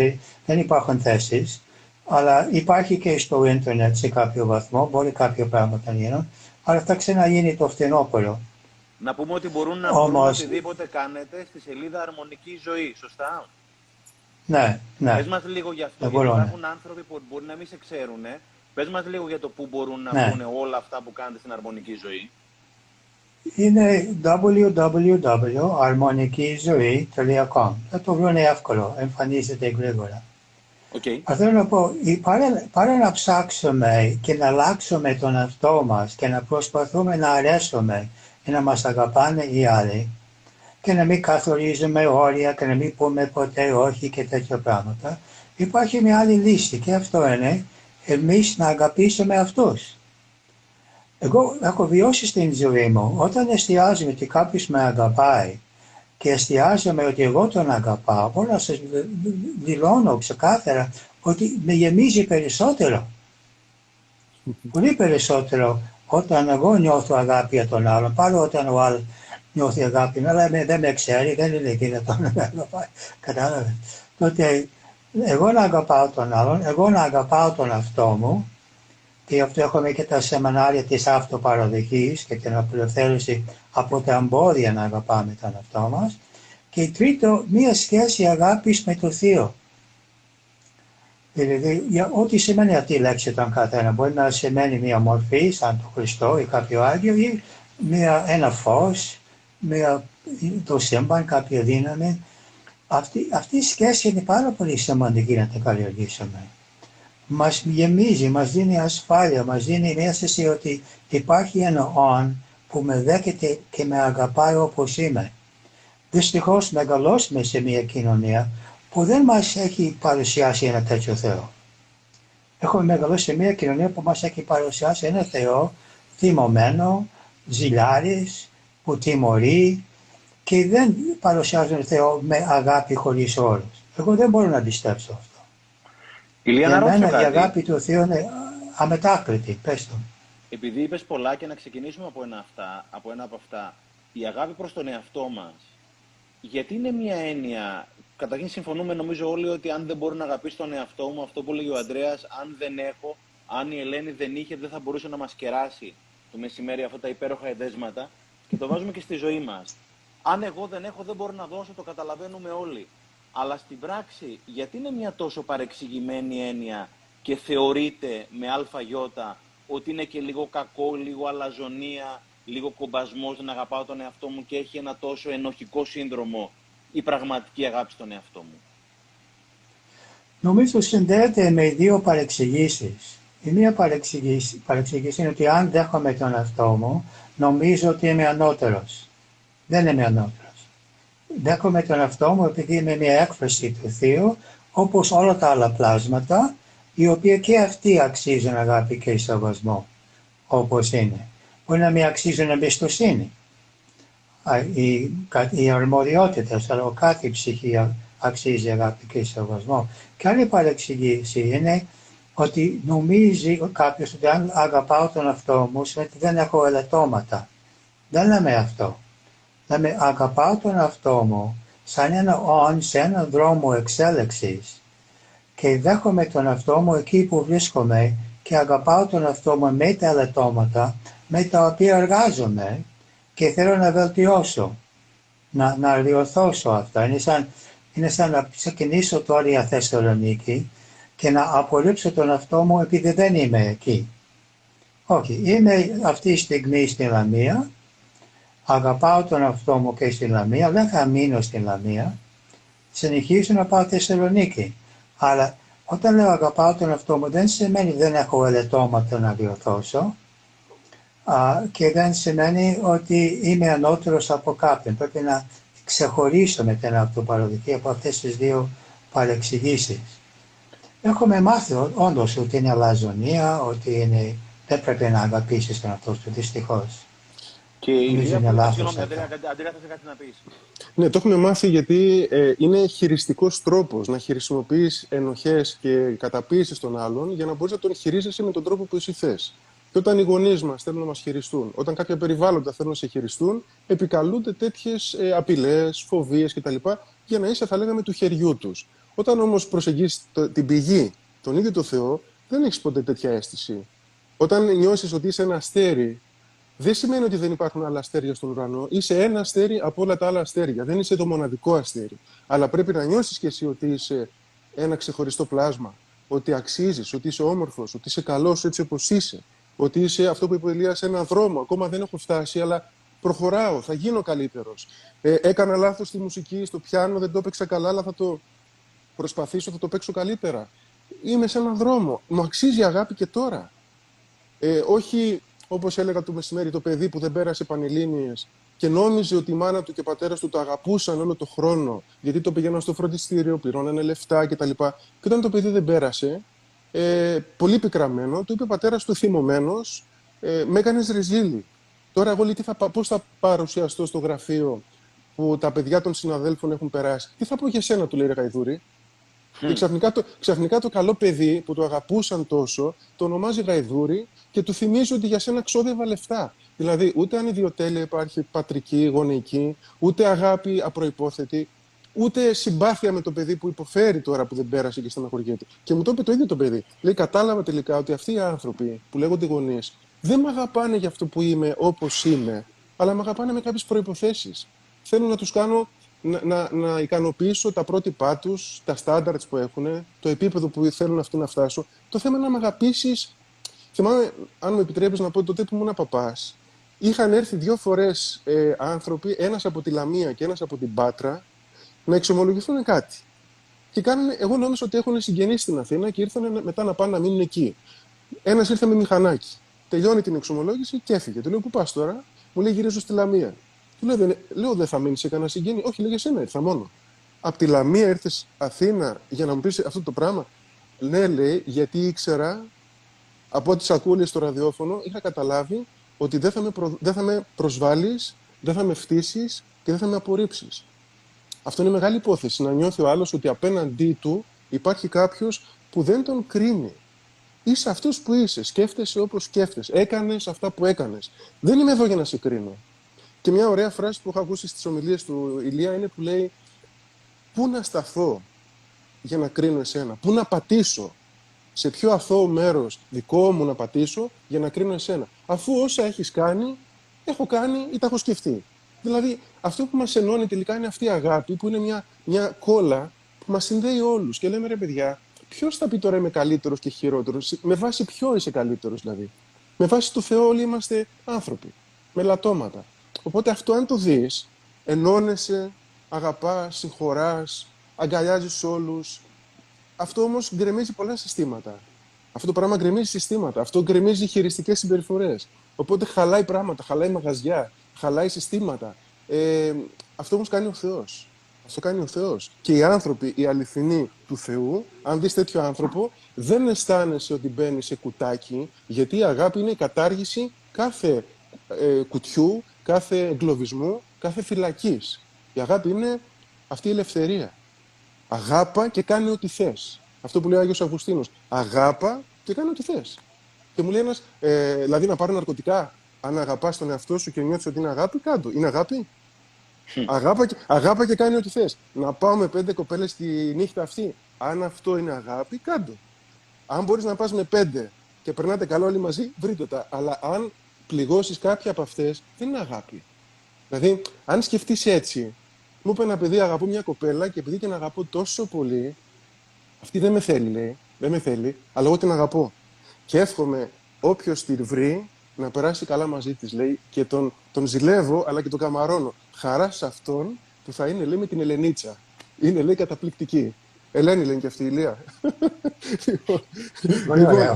Δεν υπάρχουν θέσεις αλλά υπάρχει και στο ίντερνετ σε κάποιο βαθμό, μπορεί κάποια πράγματα να γίνουν, αλλά θα ξαναγίνει το φθινόπωρο. Να πούμε ότι μπορούν να Όμως... βρουν οτιδήποτε κάνετε στη σελίδα Αρμονική Ζωή, σωστά; Ναι, ναι. Πες μας λίγο γι' αυτό, γιατί υπάρχουν άνθρωποι που μπορεί να μην σε ξέρουν. Πες μας λίγο για το πού μπορούν να ναι. όλα αυτά που κάνετε στην Αρμονική Ζωή. Είναι www.harmonikizoe.com. Θα το βρουν εύκολο, εμφανίζεται γρήγορα. Okay. θέλω να πω, παρά, να ψάξουμε και να αλλάξουμε τον εαυτό μας και να προσπαθούμε να αρέσουμε και να μας αγαπάνε οι άλλοι και να μην καθορίζουμε όρια και να μην πούμε ποτέ όχι και τέτοια πράγματα, υπάρχει μια άλλη λύση και αυτό είναι εμείς να αγαπήσουμε αυτούς. Εγώ έχω βιώσει στην ζωή μου, όταν εστιάζομαι ότι κάποιος με αγαπάει και εστιάζομαι ότι εγώ τον αγαπάω, μπορώ να σας δηλώνω ξεκάθαρα ότι με γεμίζει περισσότερο. Πολύ περισσότερο όταν εγώ νιώθω αγάπη για τον άλλον, παρόλο όταν ο άλλος νιώθει αγάπη, αλλά δεν με ξέρει, δεν είναι εκείνο να με αγαπάει. Κατάλαβε. Τότε εγώ να αγαπάω τον άλλον, εγώ να αγαπάω τον αυτό μου, και γι' αυτό έχουμε και τα σεμινάρια της αυτοπαραδοχής και την απελευθέρωση από τα εμπόδια να αγαπάμε τον αυτό μας. Και τρίτο, μία σχέση αγάπης με το Θείο. Δηλαδή, για ό,τι σημαίνει αυτή η λέξη τον καθένα. Μπορεί να σημαίνει μία μορφή, σαν το Χριστό ή κάποιο Άγιο, ή μία, ένα φως, μία, το σύμπαν, κάποια δύναμη. Αυτή, αυτή η σχέση είναι πάρα πολύ σημαντική να την καλλιεργήσουμε. Μας γεμίζει, μας δίνει ασφάλεια, μας δίνει μια αίσθηση ότι υπάρχει ένα «ον» που με δέχεται και με αγαπάει όπως είμαι. Δυστυχώς μεγαλώσουμε σε μια κοινωνία που δεν μας έχει παρουσιάσει ένα τέτοιο Θεό. Έχουμε μεγαλώσει σε μια κοινωνία που μας έχει παρουσιάσει ένα Θεό θυμωμένο, ζηλιάρης, που τιμωρεί και δεν παρουσιάζει ένα Θεό με αγάπη χωρίς όρους. Εγώ δεν μπορώ να πιστέψω αυτό. Ηλία, Για να ρωτήσω μένα η κάτι. αγάπη του Θεού είναι αμετάκλητη, πες το. Επειδή είπες πολλά και να ξεκινήσουμε από ένα, αυτά, από ένα από αυτά, η αγάπη προς τον εαυτό μας, γιατί είναι μια έννοια, καταρχήν συμφωνούμε νομίζω όλοι ότι αν δεν μπορώ να αγαπήσω τον εαυτό μου, αυτό που λέγει ο Ανδρέας, αν δεν έχω, αν η Ελένη δεν είχε, δεν θα μπορούσε να μας κεράσει το μεσημέρι αυτά τα υπέροχα εδέσματα και το βάζουμε και στη ζωή μας. Αν εγώ δεν έχω, δεν μπορώ να δώσω, το καταλαβαίνουμε όλοι. Αλλά στην πράξη, γιατί είναι μια τόσο παρεξηγημένη έννοια και θεωρείται με αλφαγιώτα ότι είναι και λίγο κακό, λίγο αλαζονία, λίγο κομπασμός να αγαπάω τον εαυτό μου και έχει ένα τόσο ενοχικό σύνδρομο η πραγματική αγάπη στον εαυτό μου. Νομίζω συνδέεται με δύο παρεξηγήσεις. Η μία παρεξηγήση, παρεξηγήση είναι ότι αν δέχομαι τον εαυτό μου, νομίζω ότι είμαι ανώτερος. Δεν είμαι ανώτερος. Δέχομαι τον εαυτό μου επειδή είμαι μια έκφραση του Θείου, όπως όλα τα άλλα πλάσματα, οι οποία και αυτοί αξίζουν αγάπη και σεβασμό, όπως είναι. Μπορεί να μην αξίζουν εμπιστοσύνη. Α, Οι, κα- οι αρμοδιότητες, αλλά κάθε ψυχή α- αξίζει αγάπη και σεβασμό. Και άλλη παρεξηγήση είναι ότι νομίζει κάποιος ότι αν αγαπάω τον εαυτό μου, σημαίνει ότι δεν έχω ελαττώματα. Δεν λέμε αυτό. Λέμε αγαπάω τον εαυτό μου σαν ένα όν σε έναν δρόμο εξέλιξης και δέχομαι τον εαυτό μου εκεί που βρίσκομαι και αγαπάω τον εαυτό μου με τα ελαττώματα με τα οποία εργάζομαι και θέλω να βελτιώσω, να, να διορθώσω αυτά. Είναι σαν, είναι σαν να ξεκινήσω τώρα για Θεσσαλονίκη και να απορρίψω τον εαυτό μου επειδή δεν είμαι εκεί. Όχι, είμαι αυτή τη στιγμή στην Λαμία, αγαπάω τον εαυτό μου και στην Λαμία, δεν θα μείνω στην Λαμία, συνεχίζω να πάω Θεσσαλονίκη. Αλλά όταν λέω αγαπάω τον εαυτό μου δεν σημαίνει δεν έχω ελεττώματα να διορθώσω α, και δεν σημαίνει ότι είμαι ανώτερος από κάποιον. Πρέπει να ξεχωρίσω με την αυτοπαροδική από αυτές τις δύο παρεξηγήσεις. Έχουμε μάθει όντως ότι είναι αλαζονία, ότι είναι, δεν πρέπει να αγαπήσεις τον εαυτό σου, δυστυχώς. Και η Νομίζω Ηλία, είναι που- λάθος συγγνώμη, αυτό. Αντρέα, κάτι- Αντρέα, θες κάτι να πεις. Ναι, το έχουμε μάθει γιατί ε, είναι χειριστικός τρόπος να χρησιμοποιείς ενοχές και καταπίεσεις των άλλων για να μπορείς να τον χειρίζεσαι με τον τρόπο που εσύ θες. Και όταν οι γονείς μας θέλουν να μας χειριστούν, όταν κάποια περιβάλλοντα θέλουν να σε χειριστούν, επικαλούνται τέτοιες ε, απειλές, φοβίες κτλ. για να είσαι, θα λέγαμε, του χεριού τους. Όταν όμως προσεγγίσεις την πηγή, τον ίδιο το Θεό, δεν έχεις ποτέ τέτοια αίσθηση. Όταν νιώσεις ότι είσαι ένα αστέρι, δεν σημαίνει ότι δεν υπάρχουν άλλα αστέρια στον ουρανό. Είσαι ένα αστέρι από όλα τα άλλα αστέρια. Δεν είσαι το μοναδικό αστέρι. Αλλά πρέπει να νιώσεις κι εσύ ότι είσαι ένα ξεχωριστό πλάσμα. Ότι αξίζεις, ότι είσαι όμορφος, ότι είσαι καλός έτσι όπως είσαι. Ότι είσαι αυτό που είπε ο Ηλίας, σε έναν δρόμο. Ακόμα δεν έχω φτάσει, αλλά προχωράω, θα γίνω καλύτερος. Ε, έκανα λάθος στη μουσική, στο πιάνο, δεν το έπαιξα καλά, αλλά θα το προσπαθήσω, θα το παίξω καλύτερα. Είμαι σε έναν δρόμο. Μου αξίζει αγάπη και τώρα. Ε, όχι όπως έλεγα το μεσημέρι, το παιδί που δεν πέρασε πανελλήνιες και νόμιζε ότι η μάνα του και ο πατέρας του το αγαπούσαν όλο το χρόνο, γιατί το πήγαιναν στο φροντιστήριο, πληρώνανε λεφτά κτλ. Και όταν το παιδί δεν πέρασε, ε, πολύ πικραμένο, του είπε ο πατέρας του θυμωμένος, ε, με έκανες ρεζίλη. Τώρα εγώ λέει, τι θα, πώς θα παρουσιαστώ στο γραφείο που τα παιδιά των συναδέλφων έχουν περάσει. Τι θα πω για σένα, του λέει Γαϊδούρη. Και ξαφνικά το, ξαφνικά το καλό παιδί που το αγαπούσαν τόσο, το ονομάζει Γαϊδούρη και του θυμίζει ότι για σένα ξόδευα λεφτά. Δηλαδή, ούτε ανιδιοτέλεια υπάρχει πατρική, γονεϊκή, ούτε αγάπη απροϋπόθετη, ούτε συμπάθεια με το παιδί που υποφέρει τώρα που δεν πέρασε και στεναχωριέται. Και μου το είπε το ίδιο το παιδί. Λέει, κατάλαβα τελικά ότι αυτοί οι άνθρωποι που λέγονται γονείς δεν με αγαπάνε για αυτό που είμαι όπως είμαι, αλλά με αγαπάνε με κάποιες προποθέσει. Θέλω να τους κάνω να, να, να ικανοποιήσω τα πρότυπά τους, τα στάνταρτ που έχουν, το επίπεδο που θέλουν αυτοί να φτάσουν. Το θέμα είναι να με αγαπήσεις. Θυμάμαι, αν μου επιτρέπεις να πω, τότε που ήμουν παπάς, είχαν έρθει δύο φορές ε, άνθρωποι, ένας από τη Λαμία και ένας από την Πάτρα, να εξομολογηθούν κάτι. Και κάνουν, εγώ νόμιζα ότι έχουν συγγενείς στην Αθήνα και ήρθαν μετά να πάνε να μείνουν εκεί. Ένας ήρθε με μηχανάκι. Τελειώνει την εξομολόγηση και έφυγε. Του λέω: Πού πας τώρα, μου λέει: Γυρίζω στη Λαμία. Του λέω: Δεν, λέω, δεν θα μείνει σε κανένα συγγένειο. Όχι, λέει: Εσένα ήρθα μόνο. Απ' τη Λαμία ήρθε Αθήνα για να μου πεις αυτό το πράγμα; Ναι, λέει, γιατί ήξερα από ό,τι ακούω στο ραδιόφωνο, είχα καταλάβει ότι δεν θα με, προ... δεν θα με προσβάλλεις, δεν θα με φτύσεις και δεν θα με απορρίψεις. Αυτό είναι μεγάλη υπόθεση, να νιώθει ο άλλος ότι απέναντί του υπάρχει κάποιος που δεν τον κρίνει. Είσαι αυτός που είσαι, σκέφτεσαι όπως σκέφτεσαι, έκανες αυτά που έκανες. Δεν είμαι εδώ για να σε κρίνω. Και μια ωραία φράση που έχω ακούσει στις ομιλίες του Ηλία είναι που λέει «Πού να σταθώ για να κρίνω εσένα, πού να πατήσω, σε ποιο αθώο μέρος δικό μου να πατήσω για να κρίνω εσένα; Αφού όσα έχεις κάνει, έχω κάνει ή τα έχω σκεφτεί. Δηλαδή, αυτό που μας ενώνει τελικά είναι αυτή η αγάπη, που είναι μια, μια κόλλα που μας συνδέει όλους. Και λέμε ρε παιδιά, ποιος θα πει τώρα είμαι καλύτερος και χειρότερος, με βάση ποιο είσαι καλύτερος δηλαδή; Με βάση το Θεό όλοι είμαστε άνθρωποι, με λατώματα. Οπότε αυτό αν το δεις, ενώνεσαι, αγαπάς, συγχωράς, αγκαλιάζεις όλους, αυτό όμως γκρεμίζει πολλά συστήματα. Αυτό το πράγμα γκρεμίζει συστήματα. Αυτό γκρεμίζει χειριστικές συμπεριφορές. Οπότε χαλάει πράγματα, χαλάει μαγαζιά, χαλάει συστήματα. Ε, αυτό όμως κάνει ο Θεός. Αυτό κάνει ο Θεός. Και οι άνθρωποι, οι αληθινοί του Θεού, αν δεις τέτοιο άνθρωπο, δεν αισθάνεσαι ότι μπαίνεις σε κουτάκι, γιατί η αγάπη είναι η κατάργηση κάθε ε, κουτιού, κάθε εγκλωβισμού, κάθε φυλακής. Η αγάπη είναι αυτή η ελευθερία. Αγάπα και κάνει ό,τι θες. Αυτό που λέει ο Άγιος Αυγουστίνο. Αγάπα και κάνει ό,τι θες. Και μου λέει ένας, ε, δηλαδή να πάρω ναρκωτικά. Αν αγαπάς τον εαυτό σου και νιώθεις ότι είναι αγάπη, κάτω. Είναι αγάπη. Αγάπα και, αγάπα και κάνει ό,τι θες. Να πάω με πέντε κοπέλες τη νύχτα αυτή. Αν αυτό είναι αγάπη, κάτω. Αν μπορείς να πας με πέντε και περνάτε καλά όλοι μαζί, βρείτε τα. Αλλά αν πληγώσεις κάποια από αυτές, δεν είναι αγάπη. Δηλαδή, αν σκεφτείς έτσι, μου είπε ένα παιδί, αγαπώ μια κοπέλα και επειδή την αγαπώ τόσο πολύ, αυτή δεν με θέλει, λέει. Δεν με θέλει, αλλά εγώ την αγαπώ. Και εύχομαι όποιος τη βρει να περάσει καλά μαζί της, λέει, και τον, τον ζηλεύω, αλλά και τον καμαρώνω. Χαράς σε αυτόν που θα είναι, λέει, με την Ελενίτσα. Είναι, λέει, καταπληκτική. Ελένη λένε και αυτή η Ηλία. λοιπόν,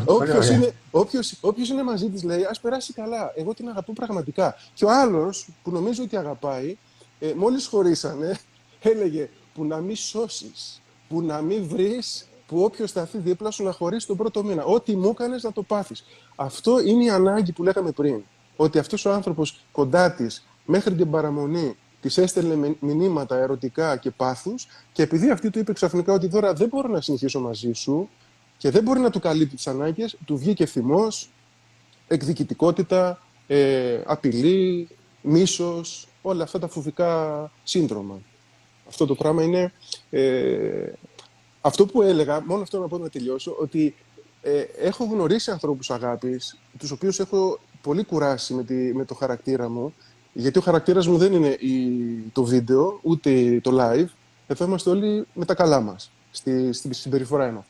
όποιος είναι, όποιος, όποιος είναι μαζί της λέει, ας περάσει καλά. Εγώ την αγαπώ πραγματικά. Και ο άλλος που νομίζω ότι αγαπάει, ε, μόλις χωρίσανε, έλεγε που να μην σώσεις, που να μην βρεις, που όποιος σταθεί δίπλα σου να χωρίσει τον πρώτο μήνα. Ό,τι μου έκανες να το πάθεις. Αυτό είναι η ανάγκη που λέγαμε πριν. Ότι αυτός ο άνθρωπος κοντά της μέχρι την παραμονή της έστελνε μηνύματα ερωτικά και πάθους, και επειδή αυτή του είπε ξαφνικά ότι τώρα δεν μπορώ να συνεχίσω μαζί σου και δεν μπορεί να του καλύπτει τις ανάγκες, του βγήκε θυμός, εκδικητικότητα, ε, απειλή, μίσος, όλα αυτά τα φοβικά σύνδρομα. Αυτό το πράγμα είναι... Ε, αυτό που έλεγα, μόνο αυτό να πω να τελειώσω, ότι ε, έχω γνωρίσει ανθρώπους αγάπης, τους οποίους έχω πολύ κουράσει με, τη, με το χαρακτήρα μου, γιατί ο χαρακτήρας μου δεν είναι η, το βίντεο, ούτε το live, εδώ είμαστε όλοι με τα καλά μας, στη, στη συμπεριφορά εννοώ.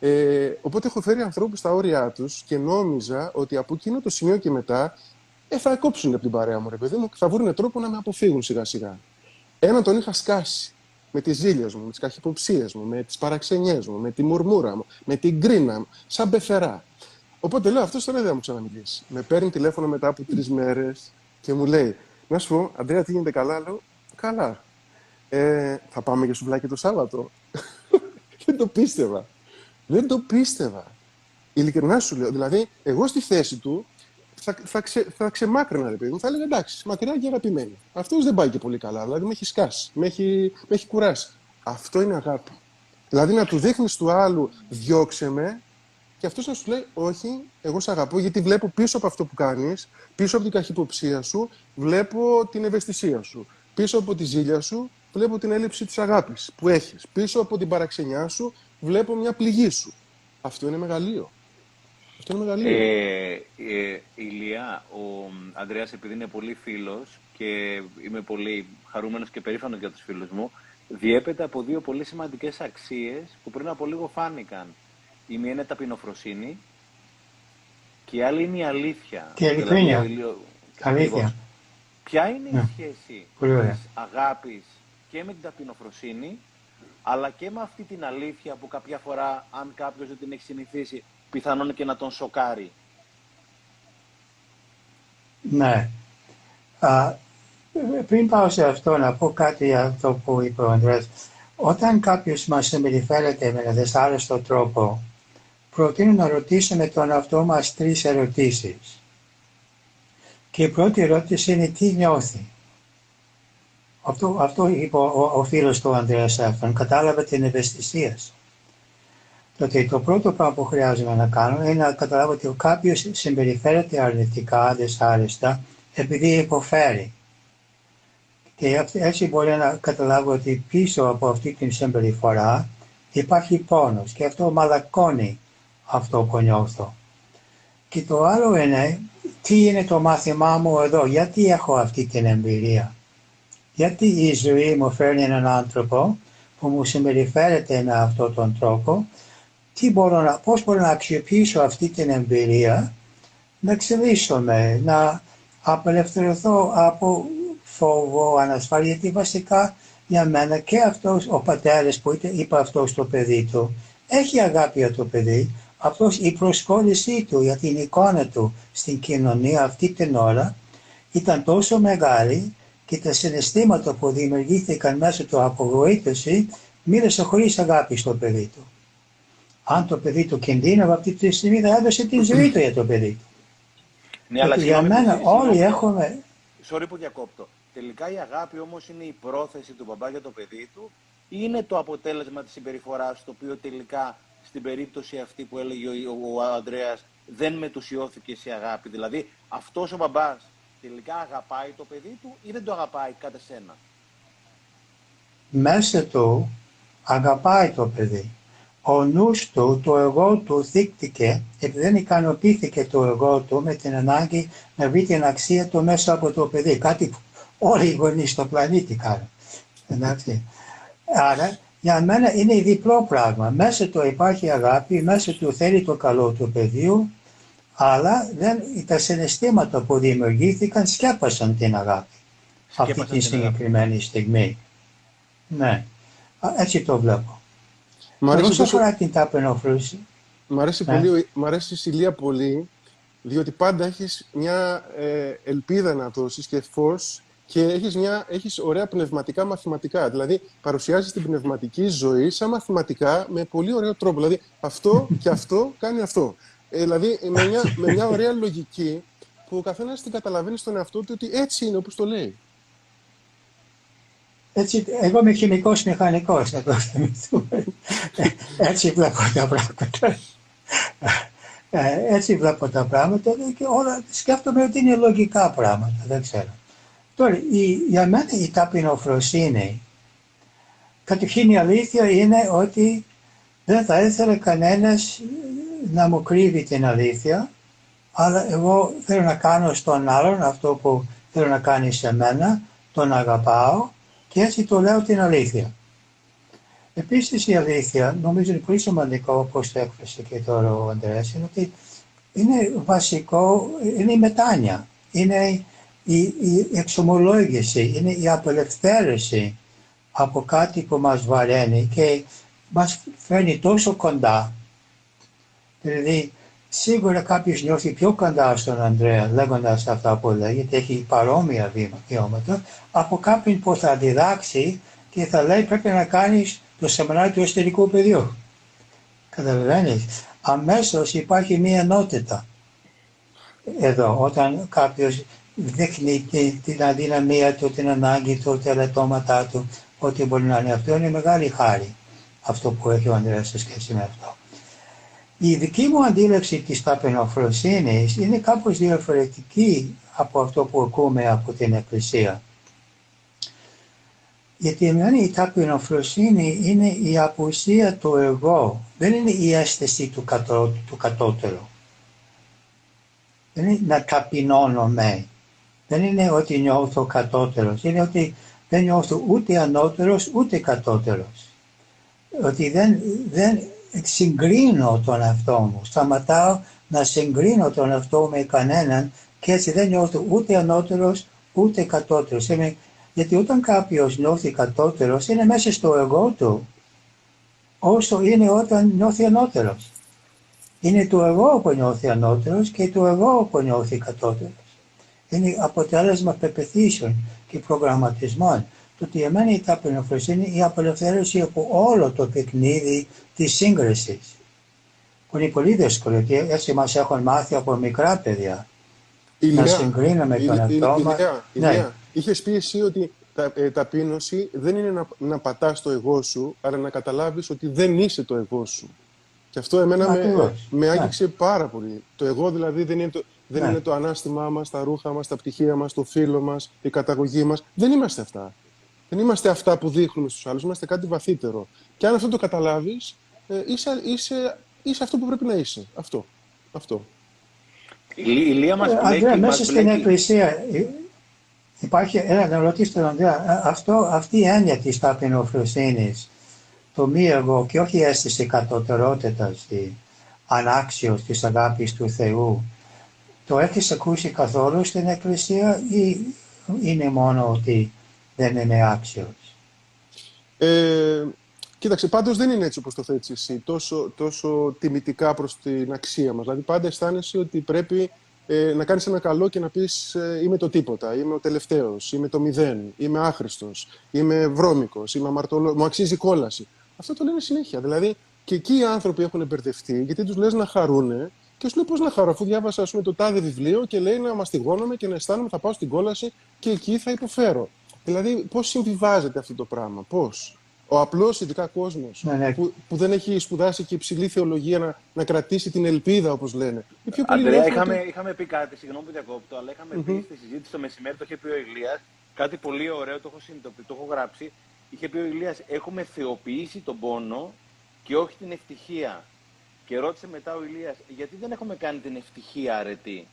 Ε, οπότε έχω φέρει ανθρώπους στα όρια τους και νόμιζα ότι από εκείνο το σημείο και μετά ε, θα κόψουν από την παρέα μου, ρε παιδί μου, και θα βρουν τρόπο να με αποφύγουν σιγά-σιγά. Έναν τον είχα σκάσει με τις ζήλιες μου, με τις καχυποψίες μου, με τις παραξενιές μου, με τη μουρμούρα μου, με την κρίνα μου, σαν πεθερά. Οπότε λέω, αυτός τώρα δεν θα μου ξαναμιλήσει. Με παίρνει τηλέφωνο μετά από τρεις μέρες και μου λέει, Να σου πω, Αντρέα, τι γίνεται καλά, λέω, Καλά. Ε, θα πάμε για σουβλάκι το Σάββατο. δεν το πίστευα. Δεν το πίστευα. Ειλικρινά σου λέω. Δηλαδή, εγώ στη θέση του θα, θα, ξε, θα ξεμάκρυνα, ρε παιδί μου. Θα έλεγα εντάξει, μακριά και αγαπημένη. Αυτός δεν πάει και πολύ καλά. Δηλαδή με έχει σκάσει, με έχει, με έχει κουράσει. Αυτό είναι αγάπη. Δηλαδή να του δείχνεις του άλλου, διώξε με, και αυτός να σου λέει, Όχι, εγώ σε αγαπώ, γιατί βλέπω πίσω από αυτό που κάνεις, πίσω από την καχυποψία σου, βλέπω την ευαισθησία σου. Πίσω από τη ζήλια σου, βλέπω την έλλειψη της αγάπης που έχεις. Πίσω από την παραξενιά σου, βλέπω μια πληγή σου. Αυτό είναι μεγαλείο. Αυτό είναι μεγαλείο. Ε, ε, Ηλία, ο Ανδρέας επειδή είναι πολύ φίλος και είμαι πολύ χαρούμενος και περήφανος για τους φίλους μου, διέπεται από δύο πολύ σημαντικές αξίες που πριν από λίγο φάνηκαν. Η μία είναι ταπεινοφροσύνη και η άλλη είναι η αλήθεια. Και η ειλικρίνεια. Δηλαδή, Αλήθεια. Ποια είναι Ναι. η σχέση Πολύ ωραία. της αγάπης και με την ταπεινοφροσύνη, αλλά και με αυτή την αλήθεια που κάποια φορά, αν κάποιος δεν την έχει συνηθίσει, πιθανόν και να τον σοκάρει. Ναι. Α, πριν πάω σε αυτό, να πω κάτι για αυτό που είπε ο Ανδρέας. Όταν κάποιος μας συμπεριφέρεται με ένα δυσάρεστο τρόπο, προτείνω να ρωτήσουμε τον εαυτό μας τρεις ερωτήσεις. Και η πρώτη ερώτηση είναι τι νιώθει; Αυτό, αυτό είπε ο, ο, ο φίλος του Ανδρέας σε αυτόν. Κατάλαβε την ευαισθησία σου. Τότε το πρώτο πράγμα που χρειάζομαι να κάνω είναι να καταλάβω ότι κάποιος συμπεριφέρεται αρνητικά, δυσάρεστα, επειδή υποφέρει. Και αυ- έτσι μπορεί να καταλάβω ότι πίσω από αυτή την συμπεριφορά υπάρχει πόνος και αυτό μαλακώνει αυτό που νιώθω. Και το άλλο είναι, τι είναι το μάθημά μου εδώ, γιατί έχω αυτή την εμπειρία; Γιατί η ζωή μου φέρνει έναν άνθρωπο που μου συμπεριφέρεται με αυτόν τον τρόπο, τι μπορώ να, πώς μπορώ να αξιοποιήσω αυτή την εμπειρία, να εξελίσσομαι, να απελευθερωθώ από φόβο, ανασφάλεια, γιατί βασικά για μένα και αυτός ο πατέρας που είτε είπε αυτό στο παιδί του, έχει αγάπη για το παιδί, απλώς η προσχώρησή του για την εικόνα του στην κοινωνία αυτή την ώρα ήταν τόσο μεγάλη και τα συναισθήματα που δημιουργήθηκαν μέσα του απογοήτευση μίλησε χωρίς αγάπη στο παιδί του. Αν το παιδί του κινδύνευε αυτή τη στιγμή θα έδωσε την ζωή του για το παιδί του. Ναι, αλλά Γιατί για συγγνώμη, μένα συγγνώμη, όλοι έχουμε Sorry που διακόπτω. Τελικά η αγάπη όμως είναι η πρόθεση του μπαμπά για το παιδί του ή είναι το αποτέλεσμα της συμπεριφοράς το οποίο τελικά στην περίπτωση αυτή που έλεγε ο, ο, ο Ανδρέας δεν μετουσιώθηκε σε αγάπη. Δηλαδή αυτός ο μπαμπάς τελικά αγαπάει το παιδί του ή δεν το αγαπάει κατά σένα; μέσα του αγαπάει το παιδί. Ο νους του, το εγώ του θύκτηκε επειδή δεν ικανοποιήθηκε το εγώ του με την ανάγκη να βρει την αξία του μέσα από το παιδί. Κάτι που όλοι οι γονείς στο πλανήτη κάνουν. Εντάξει. Άρα για μένα είναι διπλό πράγμα. Μέσα του υπάρχει αγάπη, μέσα του θέλει το καλό του παιδιού, αλλά δεν, τα συναισθήματα που δημιουργήθηκαν σκέπασαν την αγάπη. Αυτή Σκέπασαν τη την αγάπη. συγκεκριμένη στιγμή. Ναι, Α, έτσι το βλέπω. Μ' Τώρα, αρέσει, Όσο τόσο- αφορά την ταπεινοφρούση, μ' αρέσει Ναι. πολύ, μ' αρέσει η Σιλία πολύ, διότι πάντα έχεις μια ε, ελπίδα να δώσεις και φως και έχεις, μια, έχεις ωραία πνευματικά μαθηματικά. Δηλαδή, παρουσιάζεις την πνευματική ζωή σαν μαθηματικά με πολύ ωραίο τρόπο. Δηλαδή, αυτό και αυτό κάνει αυτό. Ε, δηλαδή, με μια, με μια ωραία λογική που ο καθένας την καταλαβαίνει στον εαυτό του ότι έτσι είναι όπως το λέει. έτσι, εγώ είμαι χημικός μηχανικός, να το θυμηθούμε. Ε, έτσι βλέπω τα πράγματα. Ε, έτσι βλέπω τα πράγματα και όλα σκέφτομαι ότι είναι λογικά πράγματα, δεν ξέρω. Τώρα, η, για μένα η ταπεινοφροσύνη, καταρχήν η αλήθεια είναι ότι δεν θα ήθελε κανένας να μου κρύβει την αλήθεια, αλλά εγώ θέλω να κάνω στον άλλον αυτό που θέλω να κάνει σε μένα, τον αγαπάω και έτσι το λέω την αλήθεια. Επίσης η αλήθεια, νομίζω είναι πολύ σημαντικό όπως το έκφρασε και τώρα ο Ανδρέας, είναι ότι είναι βασικό, είναι η μετάνοια, είναι η, η εξομολόγηση, είναι η απελευθέρωση από κάτι που μας βαραίνει και μας φέρνει τόσο κοντά. Δηλαδή, σίγουρα κάποιος νιώθει πιο κοντά στον Ανδρέα λέγοντας αυτά που λέει, γιατί έχει παρόμοια βήμα- βιώματα, από κάποιον που θα διδάξει και θα λέει πρέπει να κάνεις το σεμινάριο του εσωτερικού παιδιού. Καταλαβαίνεις; Αμέσως υπάρχει μία ενότητα. εδώ. Όταν κάποιος δείχνει την αδυναμία του, την ανάγκη του, τα ελαττώματά του, ό,τι μπορεί να είναι αυτό, είναι μεγάλη χάρη αυτό που έχει ο Ανδρέας σε σχέση με αυτό. Η δική μου αντίληψη της ταπεινοφροσύνης είναι κάπως διαφορετική από αυτό που ακούμε από την Εκκλησία. Γιατί εμένα η ταπεινοφροσύνη είναι η απουσία του εγώ, δεν είναι η αίσθηση του, κατώ, του κατώτερου. Δεν είναι να ταπεινώνομαι. Δεν είναι ότι νιώθω κατώτερος. Είναι ότι δεν νιώθω ούτε ανώτερος ούτε κατώτερος. Ότι δεν, δεν συγκρίνω τον εαυτό μου. Σταματάω να συγκρίνω τον εαυτό με κανέναν και έτσι δεν νιώθω ούτε ανώτερος ούτε κατώτερος. Γιατί όταν κάποιος νιώθει κατώτερος είναι μέσα στο εγώ του όσο είναι όταν νιώθει ανώτερος. Είναι το εγώ που νιώθει ανώτερος και το εγώ που νιώθει κατώτερος. Είναι αποτέλεσμα πεπεθήσεων και προγραμματισμών. Το ότι εμένα η ταπεινοφροσύνη είναι η απελευθέρωση από όλο το παιχνίδι της σύγκρισης. Που είναι πολύ δύσκολο και έτσι μας έχουν μάθει από μικρά παιδιά. Ηλιά, να συγκρίνουμε τον εαυτό μας. Ναι. Είχες πει εσύ ότι τα, ε, ταπείνωση δεν είναι να, να πατάς το εγώ σου, αλλά να καταλάβεις ότι δεν είσαι το εγώ σου. Και αυτό εμένα με, με άγγιξε ναι. πάρα πολύ. Το εγώ δηλαδή δεν είναι το, δεν ναι. είναι το ανάστημά μας, τα ρούχα μας, τα πτυχία μας, το φίλο μας, η καταγωγή μας. Δεν είμαστε αυτά. Δεν είμαστε αυτά που δείχνουμε στους άλλους, είμαστε κάτι βαθύτερο. Και αν αυτό το καταλάβεις, ε, είσαι, είσαι, είσαι αυτό που πρέπει να είσαι. Αυτό. αυτό. Η, η Λία μας ε, μέσα στην Εκκλησία ε, υπάρχει, ένα να ρωτήσω τον Ανδρέα, αυτό, αυτή η έννοια της ταπεινοφροσύνης, το μη εγώ και όχι η αίσθηση κατωτερότητας, τη ανάξιος της αγάπης του Θεού, το έχεις ακούσει καθόλου στην Εκκλησία ή είναι μόνο ότι δεν είναι άξιος; Ε, κοίταξε, πάντως δεν είναι έτσι όπως το θέτεις εσύ, τόσο, τόσο τιμητικά προς την αξία μας. Δηλαδή πάντα αισθάνεσαι ότι πρέπει ε, να κάνεις ένα καλό και να πεις ε, είμαι το τίποτα, είμαι ο τελευταίος, είμαι το μηδέν, είμαι άχρηστος, είμαι βρώμικος, είμαι αμαρτωλός, μου αξίζει κόλαση. Αυτό το λένε συνέχεια. Δηλαδή και εκεί οι άνθρωποι έχουν μπερδευτεί γιατί τους λες να χαρούνε και σου λέει πώς να χαρώ, αφού διάβασα πούμε, το τάδε βιβλίο και λέει να μαστιγώνομαι και να αισθάνομαι θα πάω στην κόλαση και εκεί θα υποφέρω. Δηλαδή, πώς συμβιβάζεται αυτό το πράγμα, πώς; Ο απλός, ειδικά κόσμος, ναι, ναι. που, που δεν έχει σπουδάσει και υψηλή θεολογία να, να κρατήσει την ελπίδα, όπως λένε. πιο Αντρέα, είχαμε, ότι... είχαμε πει κάτι, συγγνώμη που διακόπτω, αλλά είχαμε mm-hmm. πει στη συζήτηση το μεσημέρι, το είχε πει ο Ηλίας, κάτι πολύ ωραίο, το έχω συνειδητοποιήσει, το έχω γράψει. Είχε πει ο Ηλίας, έχουμε θεοποιήσει τον πόνο και όχι την ευτυχία. Και ρώτησε μετά ο Ηλίας, γιατί δεν έχουμε κάνει την ευτυχία αρετή;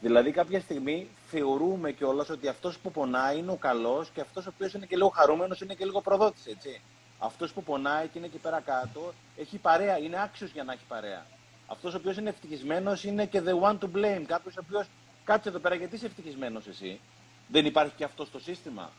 Δηλαδή, κάποια στιγμή θεωρούμε κιόλας ότι αυτός που πονάει είναι ο καλός και αυτός ο οποίος είναι και λίγο χαρούμενος είναι και λίγο προδότης, έτσι. Αυτός που πονάει και είναι εκεί πέρα κάτω έχει παρέα, είναι άξιος για να έχει παρέα. Αυτός ο οποίος είναι ευτυχισμένος είναι και the one to blame. Κάποιος ο οποίος κάτσε εδώ πέρα, γιατί είσαι ευτυχισμένος εσύ; Δεν υπάρχει και αυτό στο σύστημα;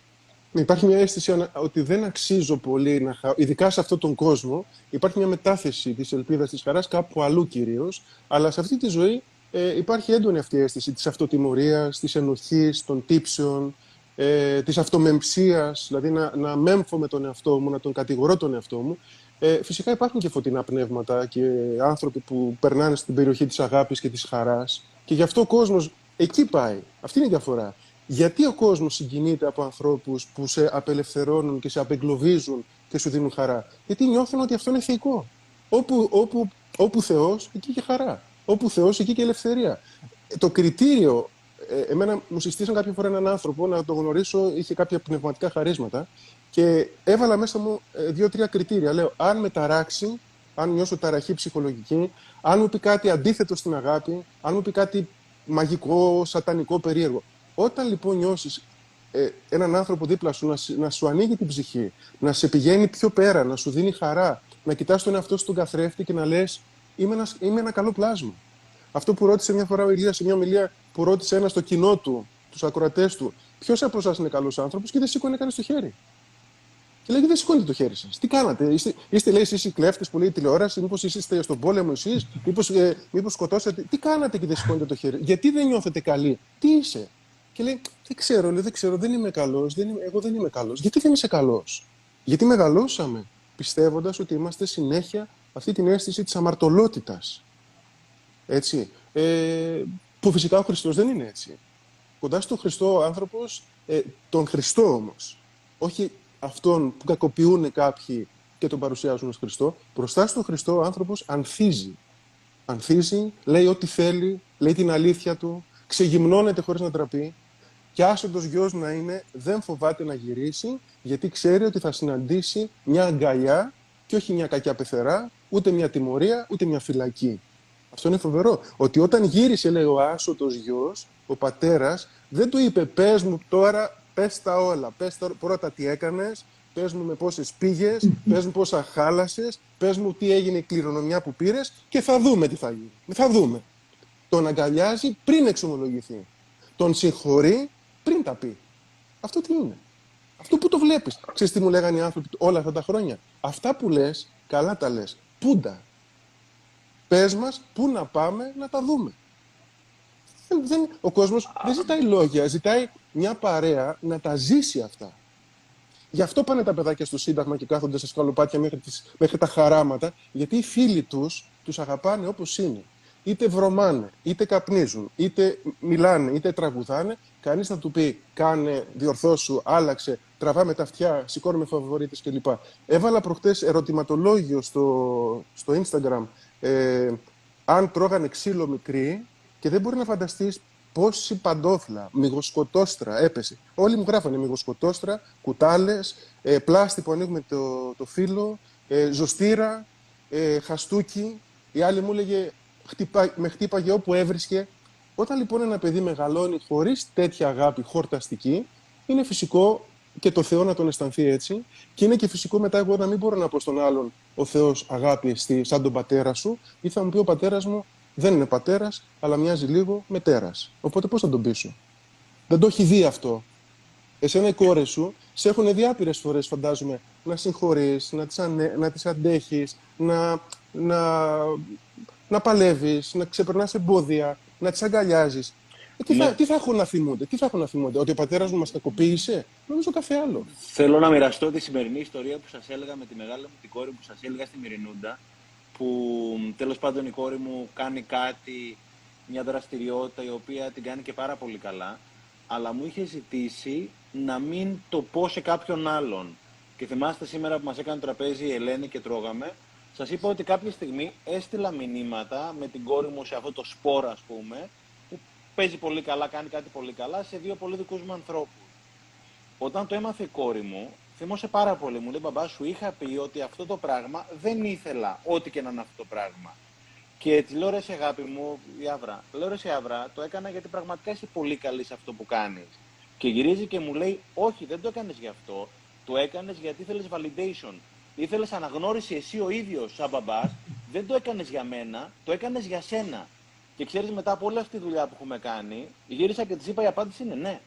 Υπάρχει μια αίσθηση ότι δεν αξίζω πολύ να χαρώ. Ειδικά σε αυτόν τον κόσμο υπάρχει μια μετάθεση της ελπίδας της χαράς κάπου αλλού κυρίως. Αλλά σε αυτή τη ζωή ε, υπάρχει έντονη αυτή η αίσθηση της αυτοτιμωρίας, της ενοχής, των τύψεων, ε, της αυτομεμψίας, δηλαδή να, να μέμφω με τον εαυτό μου, να τον κατηγορώ τον εαυτό μου. Ε, φυσικά υπάρχουν και φωτεινά πνεύματα και άνθρωποι που περνάνε στην περιοχή της αγάπης και της χαράς και γι' αυτό ο κόσμος εκεί πάει. Αυτή είναι η διαφορά. Γιατί ο κόσμος συγκινείται από ανθρώπους που σε απελευθερώνουν και σε απεγκλωβίζουν και σου δίνουν χαρά; Γιατί νιώθουν ότι αυτό είναι θεϊκό. Όπου, όπου, όπου Θεός, εκεί και χαρά. Όπου Θεός, εκεί και ελευθερία. Το κριτήριο, ε, εμένα μου συστήσαν κάποια φορά έναν άνθρωπο να το γνωρίσω, είχε κάποια πνευματικά χαρίσματα και έβαλα μέσα μου ε, δύο-τρία κριτήρια. Λέω, αν με ταράξει, αν νιώσω ταραχή ψυχολογική, αν μου πει κάτι αντίθετο στην αγάπη, αν μου πει κάτι μαγικό, σατανικό, περίεργο. Όταν λοιπόν νιώσεις ε, έναν άνθρωπο δίπλα σου να, να σου ανοίγει την ψυχή, να σε πηγαίνει πιο πέρα, να σου δίνει χαρά, να κοιτάς τον εαυτό σου τον καθρέφτη και να λες είμαι, ένας, είμαι ένα καλό πλάσμα. Αυτό που ρώτησε μια φορά ο Ηλίας σε μια ομιλία που ρώτησε ένα στο κοινό του, τους ακροατές του, ποιος από εσάς είναι καλός άνθρωπος και δεν σήκωνε κανείς το χέρι. Και λέει: Δεν σηκώνετε το χέρι σας. Τι κάνατε, είστε, είστε λέει, εσείς οι κλέφτες που λέει τηλεόραση, μήπως είστε στον πόλεμο εσείς, μήπως ε, μήπως σκοτώσατε. Τι κάνατε και δεν σηκώνετε το χέρι; Γιατί δεν νιώθετε καλή, τι είσαι; Και λέει: Δεν ξέρω, λέει, δεν ξέρω, δεν είμαι καλός, εγώ δεν είμαι καλός. Γιατί δεν είσαι καλός; Γιατί μεγαλώσαμε πιστεύοντας ότι είμαστε συνέχεια αυτή την αίσθηση της αμαρτωλότητας. Έτσι. Ε, Που φυσικά ο Χριστός δεν είναι έτσι. Κοντά στον Χριστό ο άνθρωπος, ε, τον Χριστό όμως. Όχι αυτόν που κακοποιούν κάποιοι και τον παρουσιάζουν ως Χριστό. Μπροστά στον Χριστό ο άνθρωπος ανθίζει. Ανθίζει, λέει ό,τι θέλει, λέει την αλήθεια του, ξεγυμνώνεται χωρίς να τραπεί και άσοντος γιος να είναι, δεν φοβάται να γυρίσει, γιατί ξέρει ότι θα συναντήσει μια αγκαλιά και όχι μια κακιά πεθερά, ούτε μια τιμωρία, ούτε μια φυλακή. Αυτό είναι φοβερό. Ότι όταν γύρισε, λέει ο άσωτος γιος, ο πατέρας, δεν του είπε, πες μου τώρα, πες τα όλα, πες πρώτα τι έκανες, πες μου με πόσες πήγες, πες μου πόσα χάλασες, πες μου τι έγινε η κληρονομιά που πήρες και θα δούμε τι θα γίνει. Θα δούμε. Τον αγκαλιάζει πριν εξομολογηθεί. Τον συγχωρεί πριν τα πει. Αυτό τι είναι. Αυτό που το βλέπεις. Ξέρεις τι μου λέγανε οι άνθρωποι όλα αυτά τα χρόνια. Αυτά που λες, καλά τα λες. Πούντα. Πες μας πού να πάμε να τα δούμε. Δεν, ο κόσμος δεν ζητάει λόγια, ζητάει μια παρέα να τα ζήσει αυτά. Γι' αυτό πάνε τα παιδάκια στο Σύνταγμα και κάθονται σε σκαλοπάτια μέχρι, τις, μέχρι τα χαράματα, γιατί οι φίλοι τους τους αγαπάνε όπως είναι. Είτε βρωμάνε, είτε καπνίζουν, είτε μιλάνε, είτε τραγουδάνε. Κανείς θα του πει: Κάνε, διορθώσου, άλλαξε, τραβάμε τα αυτιά, σηκώνουμε φαβορίτες κλπ. Έβαλα προχτές ερωτηματολόγιο στο, στο Instagram. Ε, αν τρώγανε ξύλο μικρή και δεν μπορεί να φανταστείς πόση παντόφλα, μυγοσκοτόστρα έπεσε. Όλοι μου γράφανε μυγοσκοτόστρα, κουτάλες, ε, πλάστη που ανοίγουμε το, το φύλλο, ε, ζωστήρα, ε, χαστούκι. Η άλλη μου έλεγε χτυπά, με χτύπαγε όπου έβρισκε. Όταν λοιπόν ένα παιδί μεγαλώνει χωρίς τέτοια αγάπη χορταστική, είναι φυσικό και το Θεό να τον αισθανθεί έτσι. Και είναι και φυσικό μετά εγώ να μην μπορώ να πω στον άλλον ο Θεός αγάπη σαν τον πατέρα σου, ή θα μου πει ο πατέρας μου δεν είναι πατέρας, αλλά μοιάζει λίγο με τέρας. Οπότε πώς θα τον πείσω; Δεν το έχει δει αυτό. Εσένα οι κόρες σου σε έχουν δει άπειρες φορές, φαντάζομαι, να συγχωρείς, να τις ανε... τις αντέχεις, να, να, να παλεύεις, να ξεπερνάς εμπόδια, να τις αγκαλιάζεις. Ε, τι, ναι. θα, τι θα έχουν να θυμούνται, τι θα έχουν να θυμούνται, ότι ο πατέρας μου μας κακοποίησε, νομίζω κάθε άλλο. Θέλω να μοιραστώ τη σημερινή ιστορία που σας έλεγα με τη μεγάλη μου την κόρη που σας έλεγα στη Μυρινούντα που τέλος πάντων η κόρη μου κάνει κάτι, μια δραστηριότητα η οποία την κάνει και πάρα πολύ καλά, αλλά μου είχε ζητήσει να μην το πω σε κάποιον άλλον. Και θυμάστε σήμερα που μας έκανε τραπέζι η Ελένη και τρώγαμε, σας είπα ότι κάποια στιγμή έστειλα μηνύματα με την κόρη μου σε αυτό το σπόρο ας πούμε, που παίζει πολύ καλά, κάνει κάτι πολύ καλά, σε δύο πολύ δικούς μου ανθρώπους. Όταν το έμαθε η κόρη μου, θυμώσε πάρα πολύ. Μου λέει, μπαμπά, σου είχα πει ότι αυτό το πράγμα δεν ήθελα, ό,τι και να είναι αυτό το πράγμα. Και τη λέω, ρε σε αγάπη μου, η Άβρα, λέω ρε σε Άβρα, το έκανα γιατί πραγματικά είσαι πολύ καλή σε αυτό που κάνεις. Και γυρίζει και μου λέει, όχι, δεν το έκανες γι' αυτό, το έκανες γιατί ήθελες validation. Ήθελες αναγνώριση εσύ ο ίδιος σαν μπαμπάς, δεν το έκανες για μένα, το έκανες για σένα. Και ξέρεις μετά από όλη αυτή τη δουλειά που έχουμε κάνει, γύρισα και της είπα η απάντηση είναι ναι,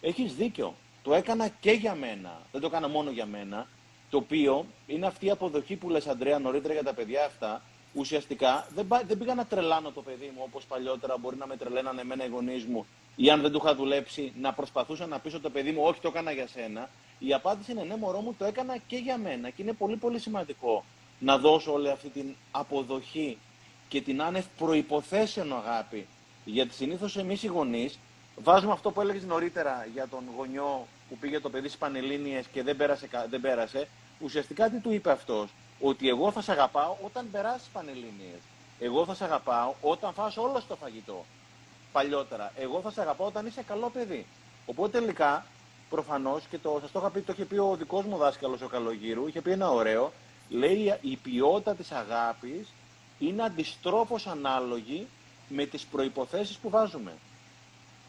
έχεις δίκιο. Το έκανα και για μένα. Δεν το έκανα μόνο για μένα. Το οποίο είναι αυτή η αποδοχή που λες Αντρέα νωρίτερα για τα παιδιά αυτά. Ουσιαστικά δεν, δεν πήγα να τρελάνω το παιδί μου όπως παλιότερα μπορεί να με τρελαίνανε εμένα οι γονείς μου ή αν δεν του είχα δουλέψει να προσπαθούσα να πείσω το παιδί μου όχι το έκανα για σένα. Η απάντηση είναι ναι μωρό μου το έκανα και για μένα και είναι πολύ πολύ σημαντικό να δώσω όλη αυτή την αποδοχή και την άνευ προϋποθέσεων αγάπη. Γιατί συνήθως εμείς οι γονείς βάζουμε αυτό που έλεγες νωρίτερα για τον γονιό που πήγε το παιδί στις Πανελλήνιες και δεν πέρασε, δεν πέρασε, ουσιαστικά τι του είπε αυτός, Ότι εγώ θα σε αγαπάω όταν περάσει τι Πανελλήνιες. Εγώ θα σε αγαπάω όταν φας όλο το φαγητό. Παλιότερα. Εγώ θα σε αγαπάω όταν είσαι καλό παιδί. Οπότε τελικά, προφανώς και το, σας το, είχα πει, το είχε πει ο δικός μου δάσκαλος ο Καλογύρου, είχε πει ένα ωραίο, λέει η ποιότητα της αγάπης είναι αντιστρόφως ανάλογη με τις προποθέσει που βάζουμε.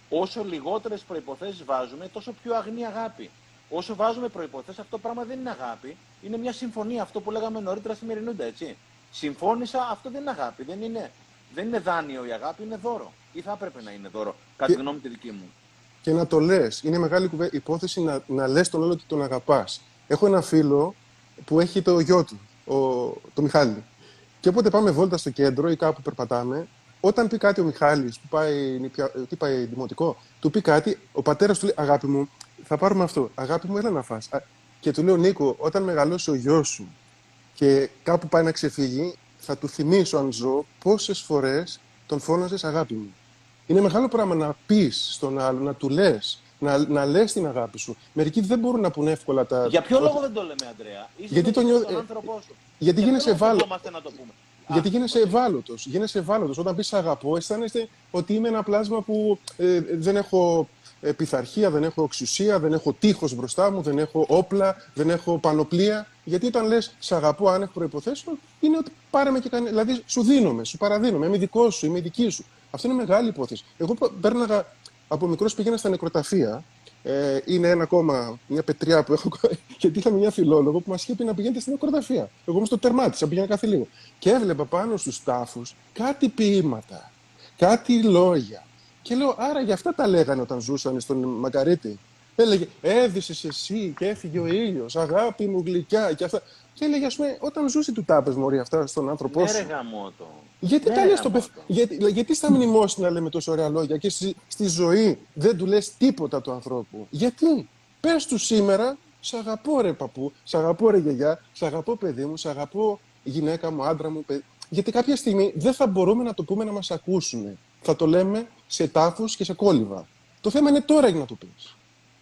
Όσο λιγότερες προποθέσει βάζουμε, τόσο πιο αγνή αγάπη. Όσο βάζουμε προποθέσει, αυτό το πράγμα δεν είναι αγάπη. Είναι μια συμφωνία. Αυτό που λέγαμε νωρίτερα στη Μερινούντα, έτσι. Συμφώνησα, αυτό δεν είναι αγάπη. Δεν είναι, δεν είναι δάνειο η αγάπη, είναι δώρο. Ή θα έπρεπε να είναι δώρο, κατά τη γνώμη τη δική μου. Και να το λες. Είναι μεγάλη υπόθεση να, να λες τον άλλο ότι τον αγαπάς. Έχω ένα φίλο που έχει το γιο του, ο, το Μιχάλη. Και όποτε πάμε βόλτα στο κέντρο ή κάπου περπατάμε, όταν πει κάτι ο Μιχάλης που πάει, τι πάει δημοτικό, του πει κάτι, ο πατέρας του λέει: Αγάπη μου, θα πάρουμε αυτό. Αγάπη μου, έλα να φας. Και του λέω: Νίκο, όταν μεγαλώσει ο γιος σου και κάπου πάει να ξεφύγει, θα του θυμίσω αν ζω πόσες φορές τον φώναζες αγάπη μου. Είναι μεγάλο πράγμα να πεις στον άλλο, να του λες, να, να λες την αγάπη σου. Μερικοί δεν μπορούν να πούνε εύκολα τα. Για ποιο λόγο δεν το λέμε, Αντρέα; Είσαι γιατί το νιώ... τον άνθρωπό σου. Γιατί γίνεσαι ευάλωτος. να το πούμε; Γιατί γίνεσαι ευάλωτος. Γίνεσαι ευάλωτος. Όταν πεις αγαπώ, αισθάνεσαι ότι είμαι ένα πλάσμα που ε, δεν έχω ε, πειθαρχία, δεν έχω εξουσία, δεν έχω τείχος μπροστά μου, δεν έχω όπλα, δεν έχω πανοπλία. Γιατί όταν λες, σε αγαπώ άνευ προποθέσεων, είναι ότι πάρε με και κάνει. Δηλαδή, σου δίνομαι, σου παραδίνομαι, είμαι δικός σου, είμαι δική σου. Αυτό είναι μεγάλη υπόθεση. Εγώ πέρναγα από μικρός πήγαινα στα νεκροταφεία. Ε, είναι ένα ακόμα, μια πετριά που έχω. Γιατί είχαμε μια φιλόλογο που μας είχε πει να πηγαίνετε στην νεκροταφεία. Εγώ όμως το τερμάτισα, πήγαινα κάθε λίγο. Και έβλεπα πάνω στους τάφους κάτι ποίηματα, κάτι λόγια. Και λέω, άρα για αυτά τα λέγανε όταν ζούσαν στον Μακαρίτη. Έλεγε, έδισες εσύ και έφυγε ο ήλιος, αγάπη μου γλυκιά και αυτά. Και έλεγε, ας πούμε, όταν ζούσε του τάπες μωρή αυτά στον άνθρωπό ναι, σου. Ναι, γιατί τα λες το παιχ... γιατί, γιατί στα μνημόσυνα λέμε τόσο ωραία λόγια και στη, στη ζωή δεν του λες τίποτα του ανθρώπου. Γιατί; Πες του σήμερα, σ' αγαπώ ρε παππού, σ' αγαπώ ρε γιαγιά, σ' αγαπώ παιδί μου, σ' αγαπώ γυναίκα μου, άντρα μου, παιδί. Γιατί κάποια στιγμή δεν θα μπορούμε να το πούμε να μας ακούσουν. Θα το λέμε σε τάφους και σε κόλληβα. Το θέμα είναι τώρα για να το πεις.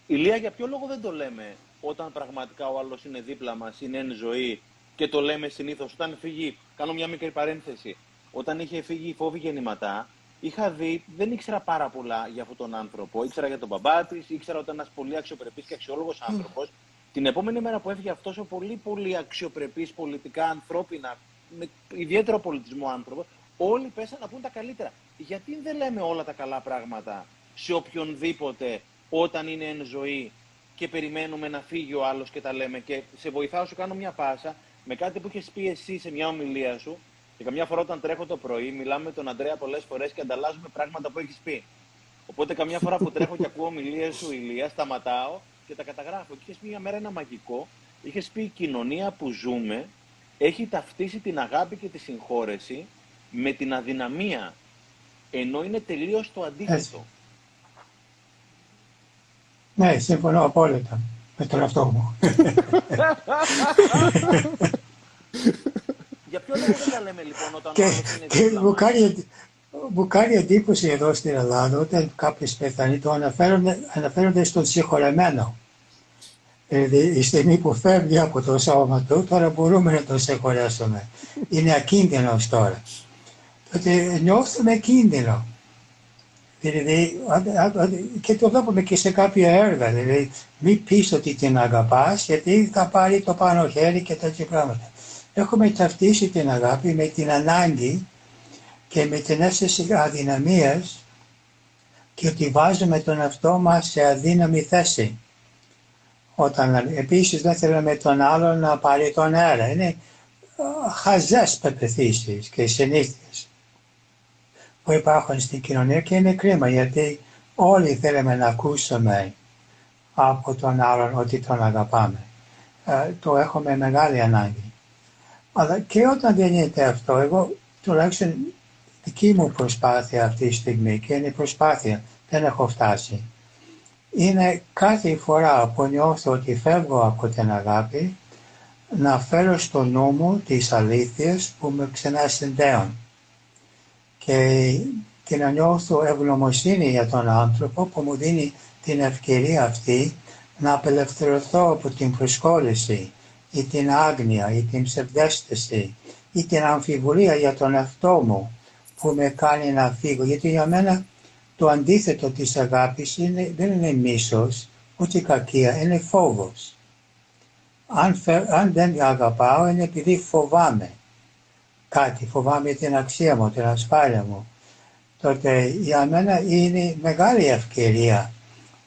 Ηλία, για ποιο λόγο δεν το λέμε; Όταν πραγματικά ο άλλος είναι δίπλα μας, είναι εν ζωή και το λέμε συνήθως όταν φύγει. Κάνω μια μικρή παρένθεση όταν είχε φύγει η φόβη γεννηματά, είχα δει, δεν ήξερα πάρα πολλά για αυτόν τον άνθρωπο. Ήξερα για τον μπαμπά της, ήξερα ότι ήταν ένας πολύ αξιοπρεπής και αξιόλογος άνθρωπος. Την επόμενη μέρα που έφυγε αυτός ο πολύ πολύ αξιοπρεπής, πολιτικά, ανθρώπινα, με ιδιαίτερο πολιτισμό άνθρωπος, όλοι πέσαν να πούν τα καλύτερα. Γιατί δεν λέμε όλα τα καλά πράγματα σε οποιονδήποτε όταν είναι εν ζωή; Και περιμένουμε να φύγει ο άλλος και τα λέμε. Και σε βοηθάω, σου κάνω μια πάσα με κάτι που είχες πει εσύ σε μια ομιλία σου, και καμιά φορά όταν τρέχω το πρωί, μιλάμε με τον Αντρέα πολλές φορές και ανταλλάζουμε πράγματα που έχεις πει. Οπότε καμιά φορά που τρέχω και ακούω ομιλίες σου, Ηλία, σταματάω και τα καταγράφω. Και είχες πει μια μέρα ένα μαγικό. Είχες πει η κοινωνία που ζούμε έχει ταυτίσει την αγάπη και τη συγχώρεση με την αδυναμία. Ενώ είναι τελείως το αντίθετο. Ναι, συμφωνώ απόλυτα με τον αυτό μου. Για ποιο λόγο δεν τα λέμε λοιπόν όταν και, είναι και μου, κάνει, μου κάνει εντύπωση εδώ στην Ελλάδα όταν κάποιο πεθάνει το αναφέρονται, αναφέρονται στον συγχωρεμένο. Δηλαδή η στιγμή που φεύγει από το σώμα του τώρα μπορούμε να τον συγχωρέσουμε. Είναι ακίνδυνος τώρα. Τότε νιώθουμε κίνδυνο. Δηλαδή, και το βλέπουμε και σε κάποια έργα. Δηλαδή, μην πεις ότι την αγαπάς, γιατί θα πάρει το πάνω χέρι και τέτοια πράγματα έχουμε ταυτίσει την αγάπη με την ανάγκη και με την αίσθηση αδυναμίας και ότι βάζουμε τον εαυτό μας σε αδύναμη θέση. Όταν επίσης δεν θέλουμε τον άλλον να πάρει τον αέρα. Είναι χαζές πεπιθήσεις και συνήθειες που υπάρχουν στην κοινωνία και είναι κρίμα γιατί όλοι θέλουμε να ακούσουμε από τον άλλον ότι τον αγαπάμε. Ε, το έχουμε μεγάλη ανάγκη. Αλλά και όταν δεν γίνεται αυτό, εγώ τουλάχιστον δική μου προσπάθεια αυτή τη στιγμή και είναι προσπάθεια, δεν έχω φτάσει. Είναι κάθε φορά που νιώθω ότι φεύγω από την αγάπη να φέρω στο νου μου τις αλήθειες που με ξανασυνδέουν και, και να νιώθω ευγνωμοσύνη για τον άνθρωπο που μου δίνει την ευκαιρία αυτή να απελευθερωθώ από την προσκόλληση ή την άγνοια ή την ψευδέστηση ή την αμφιβολία για τον εαυτό μου που με κάνει να φύγω. Γιατί για μένα το αντίθετο της αγάπης είναι, δεν είναι μίσος, ούτε κακία, είναι φόβος. Αν, αν δεν αγαπάω είναι επειδή φοβάμαι κάτι, φοβάμαι την αξία μου, την ασφάλεια μου. Τότε για μένα είναι μεγάλη ευκαιρία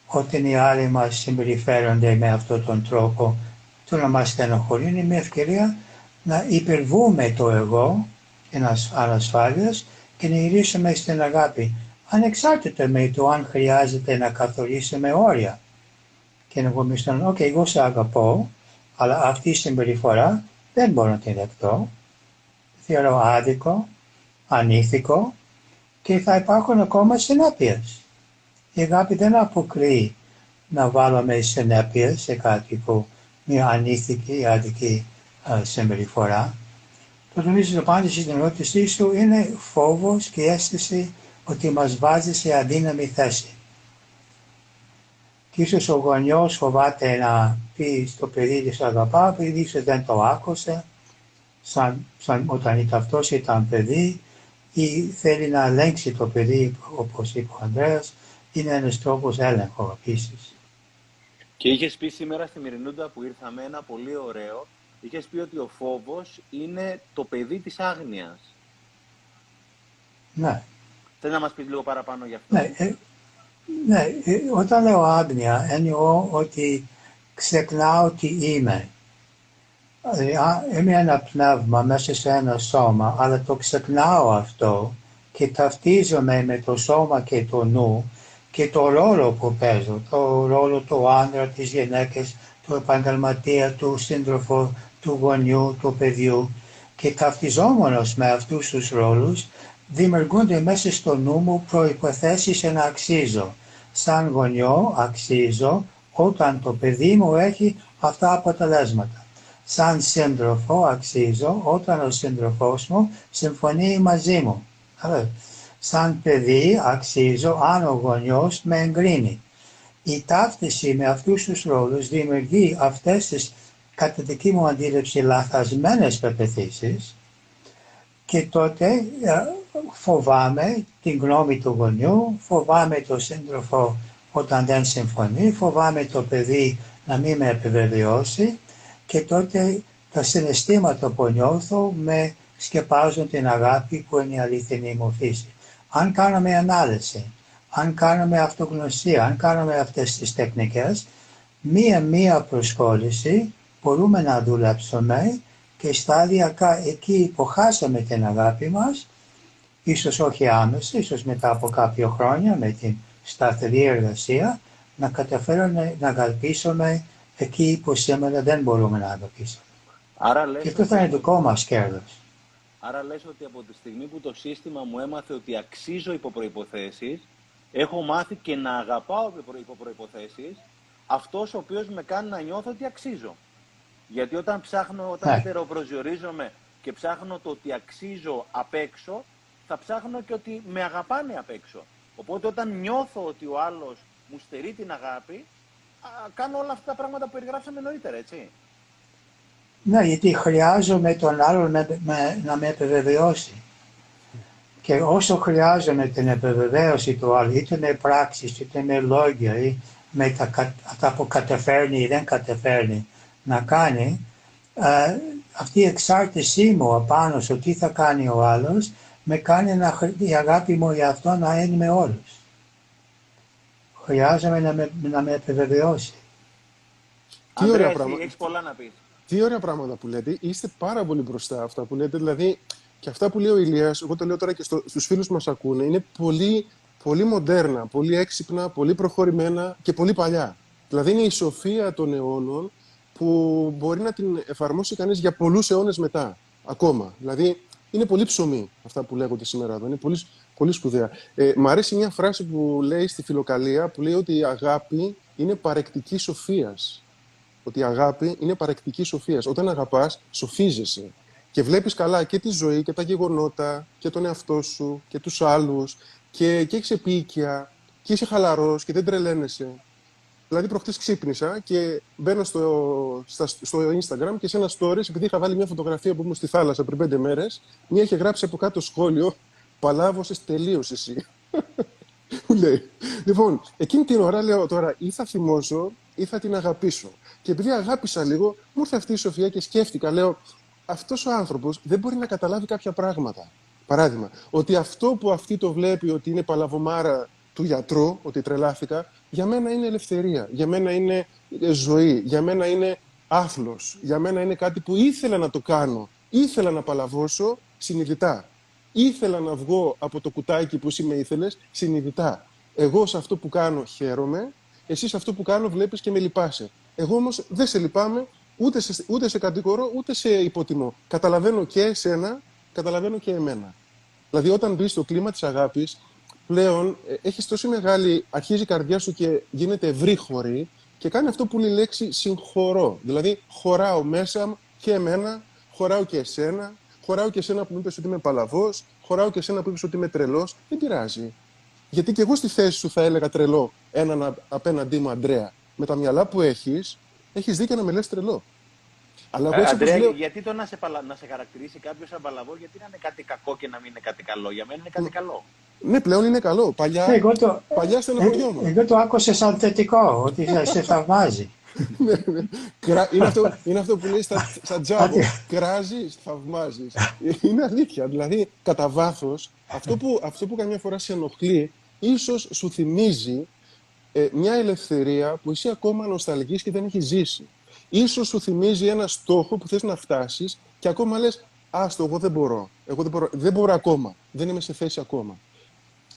όταν οι άλλοι μας συμπεριφέρονται με αυτόν τον τρόπο. Το να μας στενοχωρεί είναι μια ευκαιρία να υπερβούμε το εγώ και ανασφάλειας και να γυρίσουμε στην αγάπη ανεξάρτητα με το αν χρειάζεται να καθορίσουμε όρια. Και να πούμε στον «ΟΚ, εγώ σε αγαπώ, αλλά αυτή η συμπεριφορά δεν μπορώ να την δεχτώ, θεωρώ άδικο, ανήθικο και θα υπάρχουν ακόμα συνέπειες. Η αγάπη δεν αποκρεί να βάλουμε συνέπειες σε κάτι που μια ανήθικη, άδικη συμπεριφορά. Το νομίζω η απάντηση στην ερώτησή σου είναι φόβος και αίσθηση ότι μας βάζει σε αδύναμη θέση. Και ίσως ο γονιός φοβάται να πει στο παιδί της αγαπάω, επειδή ίσως δεν το άκουσε, σαν, σαν όταν αυτός ήταν παιδί, ή θέλει να ελέγξει το παιδί, όπως είπε ο Ανδρέας, είναι ένας τρόπος έλεγχο επίσης. Και είχες πει σήμερα στη Μυρινούντα που ήρθαμε ένα πολύ ωραίο, είχες πει ότι ο φόβος είναι το παιδί της άγνοιας. Ναι. Θέλει να μας πεις λίγο παραπάνω γι' αυτό; Ναι, ε, ναι ε, όταν λέω άγνοια εννοώ ότι ξεχνάω τι είμαι. Ε, είμαι ένα πνεύμα μέσα σε ένα σώμα, αλλά το ξεχνάω αυτό και ταυτίζομαι με το σώμα και το νου και το ρόλο που παίζω, το ρόλο του άντρα, της γυναίκας, του επαγγελματία, του σύντροφου, του γονιού, του παιδιού και ταυτιζόμενος με αυτούς τους ρόλους δημιουργούνται μέσα στο νου μου προϋποθέσεις να αξίζω. Σαν γονιό αξίζω όταν το παιδί μου έχει αυτά αποτελέσματα. Σαν σύντροφο αξίζω όταν ο σύντροφός μου συμφωνεί μαζί μου. Σαν παιδί αξίζω αν ο γονιός με εγκρίνει. Η ταύτιση με αυτούς τους ρόλους δημιουργεί αυτές τις κατά δική μου αντίληψη λαθασμένες πεπιθήσεις και τότε ε, φοβάμαι την γνώμη του γονιού, φοβάμαι το σύντροφο όταν δεν συμφωνεί, φοβάμαι το παιδί να μην με επιβεβαιώσει και τότε τα συναισθήματα που νιώθω με σκεπάζουν την αγάπη που είναι η αληθινή μου φύση. Αν κάνουμε ανάλυση, αν κάνουμε αυτογνωσία, αν κάνουμε αυτές τις τεχνικές, μία-μία προσχώρηση μπορούμε να δουλέψουμε και σταδιακά εκεί που χάσαμε την αγάπη μας, ίσως όχι άμεσα, ίσως μετά από κάποια χρόνια με την σταθερή εργασία, να καταφέρουμε να αγαπήσουμε εκεί που σήμερα δεν μπορούμε να αγαπήσουμε. Άρα λες και αυτό θα είναι δικό μας κέρδος. Άρα λες ότι από τη στιγμή που το σύστημα μου έμαθε ότι αξίζω υπό προϋποθέσεις, έχω μάθει και να αγαπάω υπό προϋποθέσεις αυτός ο οποίος με κάνει να νιώθω ότι αξίζω. Γιατί όταν ψάχνω, όταν ναι. και ψάχνω το ότι αξίζω απ' έξω, θα ψάχνω και ότι με αγαπάνε απ' έξω. Οπότε όταν νιώθω ότι ο άλλος μου στερεί την αγάπη, α, κάνω όλα αυτά τα πράγματα που περιγράψαμε νωρίτερα, έτσι. Ναι, γιατί χρειάζομαι τον άλλον να με επιβεβαιώσει. Και όσο χρειάζομαι την επιβεβαίωση του άλλου, είτε με πράξεις, είτε με λόγια, ή με τα, αυτά που καταφέρνει ή δεν καταφέρνει να κάνει, ε, αυτή η εξάρτησή μου απάνω στο τι θα κάνει ο άλλος, με κάνει να, η αγάπη μου για αυτό να είναι με όλους. Χρειάζομαι να με, να με επιβεβαιώσει. Τι ωραία πράγματα. Έχεις πολλά να πεις. Τι ωραία πράγματα που λέτε. Είστε πάρα πολύ μπροστά αυτά που λέτε. Δηλαδή, και αυτά που λέει ο Ηλίας, εγώ το λέω τώρα και στο, στους φίλους μας ακούνε, είναι πολύ, πολύ μοντέρνα, πολύ έξυπνα, πολύ προχωρημένα και πολύ παλιά. Δηλαδή είναι η σοφία των αιώνων που μπορεί να την εφαρμόσει κανείς για πολλούς αιώνες μετά, ακόμα. Δηλαδή είναι πολύ ψωμί αυτά που λέγονται σήμερα εδώ. Είναι πολύ, πολύ σπουδαία. Ε, μ' αρέσει μια φράση που λέει στη φιλοκαλία που λέει ότι η αγάπη είναι παρεκτική σοφίας. Ότι η αγάπη είναι παρεκτική σοφίας. Όταν αγαπάς, σοφίζεσαι. Και βλέπεις καλά και τη ζωή και τα γεγονότα και τον εαυτό σου και τους άλλους και, και έχεις επίοικια και είσαι χαλαρός και δεν τρελαίνεσαι. Δηλαδή, προχτές ξύπνησα και μπαίνω στο, στο Instagram και σε ένα stories, επειδή είχα βάλει μια φωτογραφία που ήμουν στη θάλασσα πριν πέντε μέρες, μία είχε γράψει από κάτω σχόλιο. Παλάβωσες τελείως εσύ. Μου λέει. Λοιπόν, εκείνη την ώρα λέω τώρα ή θα θυμώσω ή θα την αγαπήσω. Και επειδή αγάπησα λίγο, μου ήρθε αυτή η Σοφία και σκέφτηκα, λέω, αυτός ο άνθρωπος δεν μπορεί να καταλάβει κάποια πράγματα. Παράδειγμα, ότι αυτό που αυτή το βλέπει ότι είναι παλαβομάρα του γιατρού, ότι τρελάθηκα, για μένα είναι ελευθερία, για μένα είναι ε, ζωή, για μένα είναι άθλος, για μένα είναι κάτι που ήθελα να το κάνω, ήθελα να παλαβώσω συνειδητά. Ήθελα να βγω από το κουτάκι που εσύ με ήθελες συνειδητά. Εγώ σε αυτό που κάνω χαίρομαι, εσύ σε αυτό που κάνω βλέπεις και με λυπάσαι. Εγώ όμως δεν σε λυπάμαι, ούτε σε, ούτε σε κατηγορώ, ούτε σε υποτιμώ. Καταλαβαίνω και εσένα, καταλαβαίνω και εμένα. Δηλαδή όταν μπεις στο κλίμα της αγάπης, πλέον ε, έχεις τόσο μεγάλη, αρχίζει η καρδιά σου και γίνεται ευρύχωρη και κάνει αυτό που λέει η λέξη συγχωρώ. Δηλαδή χωράω μέσα και εμένα, χωράω και εσένα, χωράω και εσένα που μου είπες ότι είμαι παλαβός, χωράω και εσένα που είπες ότι είμαι τρελός. Δεν πειράζει. Γιατί και εγώ στη θέση σου θα έλεγα τρελό έναν απέναντί μου Αντρέα. Με τα μυαλά που έχεις, έχεις δίκιο να με λες τρελό. Αλλά εγώ ε, Αντρέα, λέω... γιατί το να σε, παλα... να σε χαρακτηρίσει κάποιος σαν παλαβό, γιατί να είναι κάτι κακό και να μην είναι κάτι καλό; Για μένα είναι κάτι καλό. Ναι, πλέον είναι καλό. Παλιά, ναι, εγώ το... παλιά στενοχωριόμουν. Εγώ το άκουσα σαν θετικό, ότι σε θαυμάζει. Ναι, ναι. είναι, αυτό, είναι αυτό που λέει στα, στα τζάμπο. Κράζεις, θαυμάζεις. Είναι αλήθεια. Δηλαδή, κατά βάθος, αυτό που, αυτό που καμιά φορά σε ενοχλεί, ίσως σου θυμίζει ε, μια ελευθερία που εσύ ακόμα νοσταλγείς και δεν έχεις ζήσει. Ίσως σου θυμίζει ένα στόχο που θες να φτάσεις και ακόμα λες «Άστο, εγώ δεν μπορώ. Εγώ δεν μπορώ, δεν μπορώ ακόμα. Δεν είμαι σε θέση ακόμα».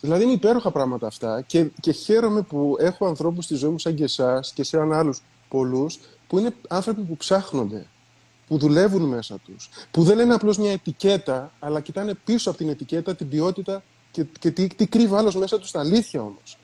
Δηλαδή είναι υπέροχα πράγματα αυτά και, και χαίρομαι που έχω ανθρώπους στη ζωή μου σαν και εσάς και σε άλλους πολλούς που είναι άνθρωποι που ψάχνονται, που δουλεύουν μέσα τους, που δεν λένε απλώς μια ετικέτα, αλλά κοιτάνε πίσω από την ετικέτα την ποιότητα και, και τι, τι κρύβει άλλος μέσα τους, τα αλήθεια όμως.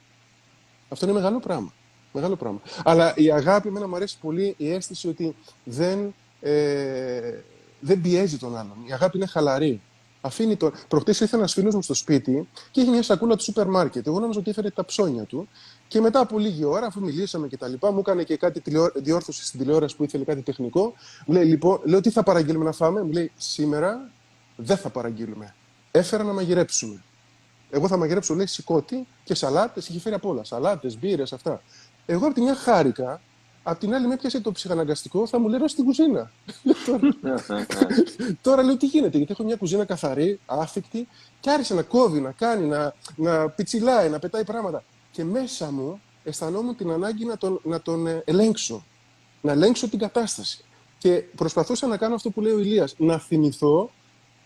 Αυτό είναι μεγάλο πράγμα. Μεγάλο πράγμα. Αλλά η αγάπη, εμένα μου αρέσει πολύ η αίσθηση ότι δεν, ε, δεν πιέζει τον άλλον. Η αγάπη είναι χαλαρή. Αφήνει το... Προχτές ήρθε ένας φίλος μου στο σπίτι και είχε μια σακούλα του σούπερ μάρκετ. Εγώ νόμιζα ότι έφερε τα ψώνια του. Και μετά από λίγη ώρα, αφού μιλήσαμε και τα λοιπά, μου έκανε και κάτι διόρθωση στην τηλεόραση που ήθελε κάτι τεχνικό. Μου λέει, λοιπόν, λέω τι θα παραγγείλουμε να φάμε; Μου λέει, σήμερα δεν θα παραγγείλουμε. Έφερα να μαγειρέψουμε. Εγώ θα μαγειρέψω, λέει, σηκώτη και σαλάτες. Είχε φέρει από όλα. Σαλάτες, μπύρες, αυτά. Εγώ από τη μια χάρηκα, απ' την άλλη με έπιασε το ψυχαναγκαστικό, θα μου λέει στην κουζίνα. Τώρα λέω τι γίνεται, γιατί έχω μια κουζίνα καθαρή, άφικτη, και άρχισε να κόβει, να κάνει, να, να πιτσιλάει, να πετάει πράγματα. Και μέσα μου αισθανόμουν την ανάγκη να τον, να τον ε, ελέγξω, να ελέγξω την κατάσταση. Και προσπαθούσα να κάνω αυτό που λέει ο Ηλίας, να θυμηθώ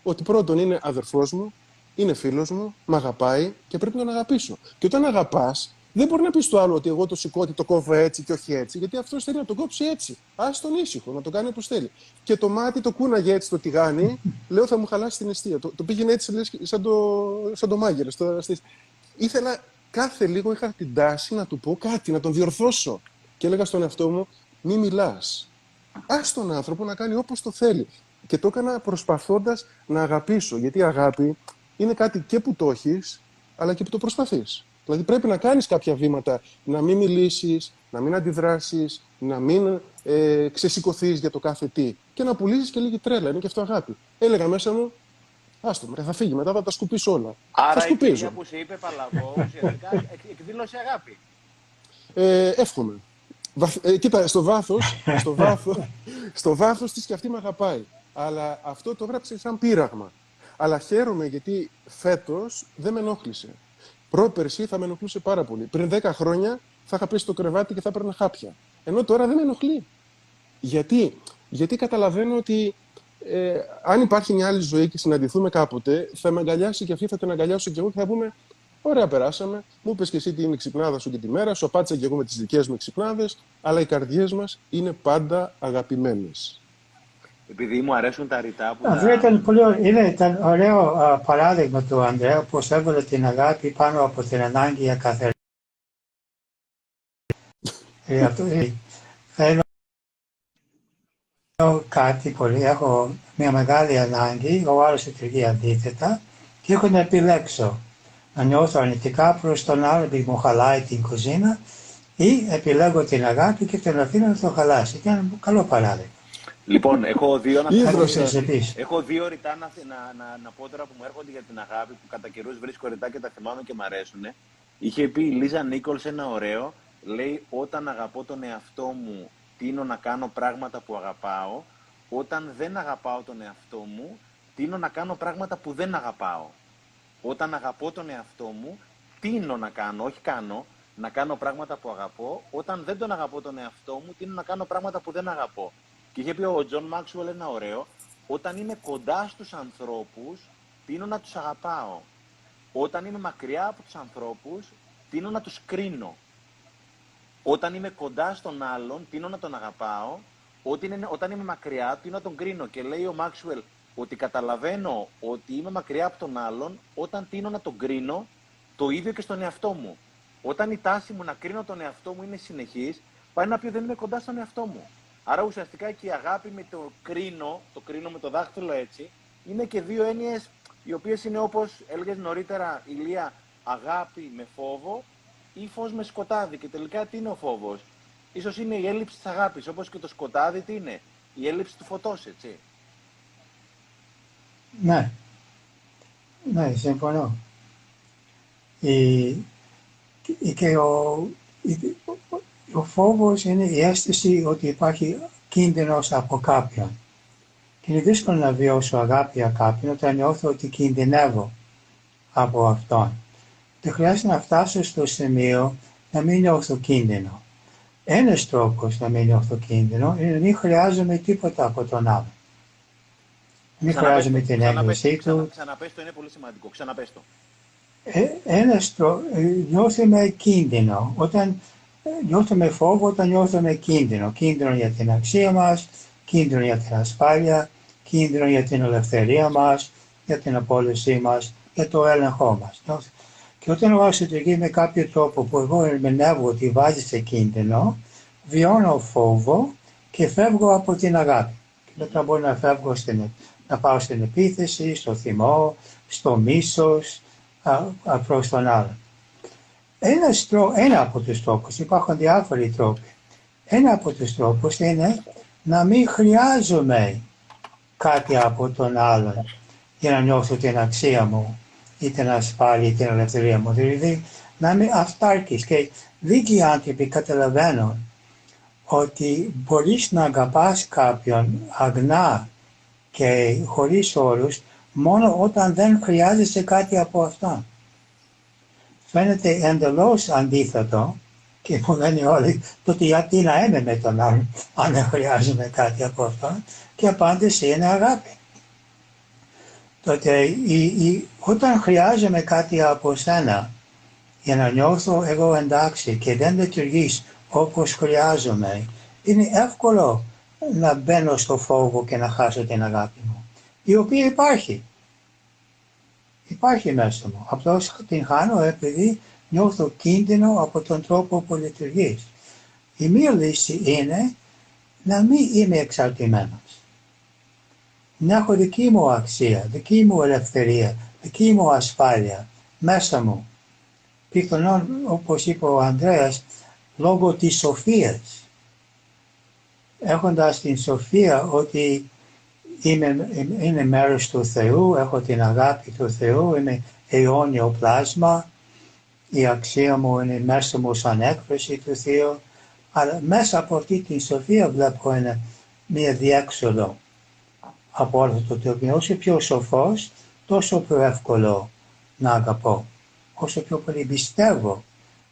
ότι πρώτον είναι αδερφός μου, είναι φίλος μου, με αγαπάει και πρέπει να τον αγαπήσω. Και όταν αγαπάς, δεν μπορεί να πεις στο άλλο ότι εγώ το σηκώτη το κόβω έτσι και όχι έτσι, γιατί αυτός θέλει να το κόψει έτσι. Α τον ήσυχο, να το κάνει όπως θέλει. Και το μάτι το κούναγε έτσι το τηγάνι, λέω θα μου χαλάσει την αιστεία. Το, το πήγαινε έτσι λες, σαν, το, σαν το μάγειρα. Στο, Ήθελα κάθε λίγο είχα την τάση να του πω κάτι, να τον διορθώσω. Και έλεγα στον εαυτό μου, μη μιλάς. Α τον άνθρωπο να κάνει όπως το θέλει. Και το έκανα προσπαθώντας να αγαπήσω. Γιατί η αγάπη είναι κάτι και που το έχεις, αλλά και που το προσπαθείς. Δηλαδή πρέπει να κάνεις κάποια βήματα, να μην μιλήσεις, να μην αντιδράσεις, να μην ε, ξεσηκωθείς για το κάθε τι και να πουλήσεις και λίγη τρέλα. Είναι και αυτό αγάπη. Έλεγα μέσα μου, άστο με, θα φύγει μετά, θα τα σκουπίσω όλα. Άρα θα η κυρία που σε είπε παλαβό, ουσιαστικά εκδήλωσε αγάπη. Ε, εύχομαι. Ε, κοίτα, στο βάθος, στο βάθος, στο βάθος της και αυτή με αγαπάει. Αλλά αυτό το έγραψε σαν πείραγμα. Αλλά χαίρομαι γιατί φέτος δεν με ενόχλησε. Πρόπερση θα με ενοχλούσε πάρα πολύ. Πριν 10 χρόνια θα είχα πέσει στο κρεβάτι και θα έπαιρνα χάπια. Ενώ τώρα δεν με ενοχλεί. Γιατί, Γιατί καταλαβαίνω ότι ε, αν υπάρχει μια άλλη ζωή και συναντηθούμε κάποτε, θα με αγκαλιάσει και αυτή, θα την αγκαλιάσω και εγώ και θα πούμε Ωραία, περάσαμε. Μου είπε και εσύ την ξυπνάδα σου και τη μέρα, σου απάντησα και εγώ με τις δικές μου ξυπνάδες, αλλά οι καρδιές μας είναι πάντα αγαπημένες. Επειδή μου αρέσουν τα ρητά που. Αυτό ήταν, πολύ, είναι, ήταν ωραίο παράδειγμα του Ανδρέα που έβαλε την αγάπη πάνω από την ανάγκη για κάθε. ε, αυτό, ε, θέλω κάτι πολύ, έχω μια μεγάλη ανάγκη, ο άλλος λειτουργεί αντίθετα και έχω να επιλέξω να νιώθω αρνητικά προς τον άλλο επειδή μου χαλάει την κουζίνα ή επιλέγω την αγάπη και τον αφήνω να το χαλάσει. Και ένα καλό παράδειγμα. Λοιπόν, έχω δύο, να έχω δύο ρητά να, να, να, να, πω τώρα που μου έρχονται για την αγάπη, που κατά καιρούς βρίσκω ρητά και τα θυμάμαι και μ' αρέσουν. Είχε πει η Λίζα Νίκολς ένα ωραίο, λέει όταν αγαπώ τον εαυτό μου, τίνω να κάνω πράγματα που αγαπάω, όταν δεν αγαπάω τον εαυτό μου, τείνω να κάνω πράγματα που δεν αγαπάω. Όταν αγαπώ τον εαυτό μου, τείνω να κάνω, όχι κάνω, να κάνω πράγματα που αγαπώ. Όταν δεν τον αγαπώ τον εαυτό μου, τείνω να κάνω πράγματα που δεν αγαπώ. Και είχε πει ο Τζον Μάξουελ ένα ωραίο, όταν είμαι κοντά στους ανθρώπους, τείνω να τους αγαπάω. Όταν είμαι μακριά από τους ανθρώπους, τείνω να τους κρίνω. Όταν είμαι κοντά στον άλλον, τίνω να τον αγαπάω. Όταν, είναι, όταν είμαι μακριά, τίνω να τον κρίνω. Και λέει ο Μάξουελ ότι καταλαβαίνω ότι είμαι μακριά από τον άλλον όταν τίνω να τον κρίνω το ίδιο και στον εαυτό μου. Όταν η τάση μου να κρίνω τον εαυτό μου είναι συνεχής, πάει να πει ότι δεν είμαι κοντά στον εαυτό μου. Άρα ουσιαστικά και η αγάπη με το κρίνο, το κρίνο με το δάχτυλο έτσι, είναι και δύο έννοιες οι οποίες είναι όπως έλεγες νωρίτερα, Ηλία, αγάπη με φόβο ή φως με σκοτάδι. Και τελικά τι είναι ο φόβος; Ίσως είναι η έλλειψη της αγάπης, όπως και το σκοτάδι τι είναι; Η έλλειψη του φωτός, έτσι. Ναι. Ναι, συμφωνώ. Η, και ο, ο φόβος είναι η αίσθηση ότι υπάρχει κίνδυνος από κάποιον. Και είναι δύσκολο να βιώσω αγάπη για κάποιον όταν νιώθω ότι κινδυνεύω από αυτόν. Δεν χρειάζεται να φτάσω στο σημείο να μην νιώθω κίνδυνο. Ένας τρόπος να μην νιώθω κίνδυνο είναι να μην χρειάζομαι τίποτα από τον άλλο. Μην χρειάζομαι την έγκρισή του. Ξαναπες το, είναι πολύ σημαντικό. Ξαναπες το. Ε, ένας τρο... Ε, νιώθουμε κίνδυνο. Όταν ε, νιώθουμε φόβο, όταν νιώθουμε κίνδυνο. Κίνδυνο για την αξία μας, κίνδυνο για την ασφάλεια, κίνδυνο για την ελευθερία μας, για την απόλυσή μας, για το έλεγχό μας. Και όταν ο λειτουργεί με κάποιο τρόπο που εγώ ερμηνεύω ότι βάζει σε κίνδυνο, βιώνω φόβο και φεύγω από την αγάπη. Και μετά μπορώ να φεύγω στην, να πάω στην επίθεση, στο θυμό, στο μίσος, προς τον άλλον. Ένας, ένα από τους τρόπους, υπάρχουν διάφοροι τρόποι. Ένα από τους τρόπους είναι να μην χρειάζομαι κάτι από τον άλλον για να νιώσω την αξία μου ή την ασφάλεια ή την ελευθερία μου. Δηλαδή να είμαι αυτάρκης και δίκαιοι άνθρωποι καταλαβαίνουν ότι μπορείς να αγαπάς κάποιον αγνά και χωρίς όρους μόνο όταν δεν χρειάζεσαι κάτι από αυτόν. Φαίνεται εντελώς αντίθετο και μου λένε όλοι τότε γιατί να είμαι με τον άλλον αν δεν χρειάζομαι κάτι από αυτόν και η απάντηση είναι αγάπη. Τότε η, η, όταν χρειάζομαι κάτι από σένα για να νιώθω εγώ εντάξει και δεν λειτουργείς όπως χρειάζομαι, είναι εύκολο να μπαίνω στο φόβο και να χάσω την αγάπη μου, η οποία υπάρχει. Υπάρχει μέσα μου. Απλώς την χάνω επειδή νιώθω κίνδυνο από τον τρόπο που λειτουργείς. Η μία λύση είναι να μην είμαι εξαρτημένος. Να έχω δική μου αξία, δική μου ελευθερία, δική μου ασφάλεια μέσα μου. Πιθανόν, όπως είπε ο Ανδρέας, λόγω της σοφίας. Έχοντας την σοφία ότι είμαι, είμαι μέρος του Θεού, έχω την αγάπη του Θεού, είμαι αιώνιο πλάσμα, η αξία μου είναι μέσα μου σαν έκφραση του Θεού, αλλά μέσα από αυτή την σοφία βλέπω ένα, μια διέξοδο από όλο το τοπίο. Όσο πιο σοφός, τόσο πιο εύκολο να αγαπώ. Όσο πιο πολύ πιστεύω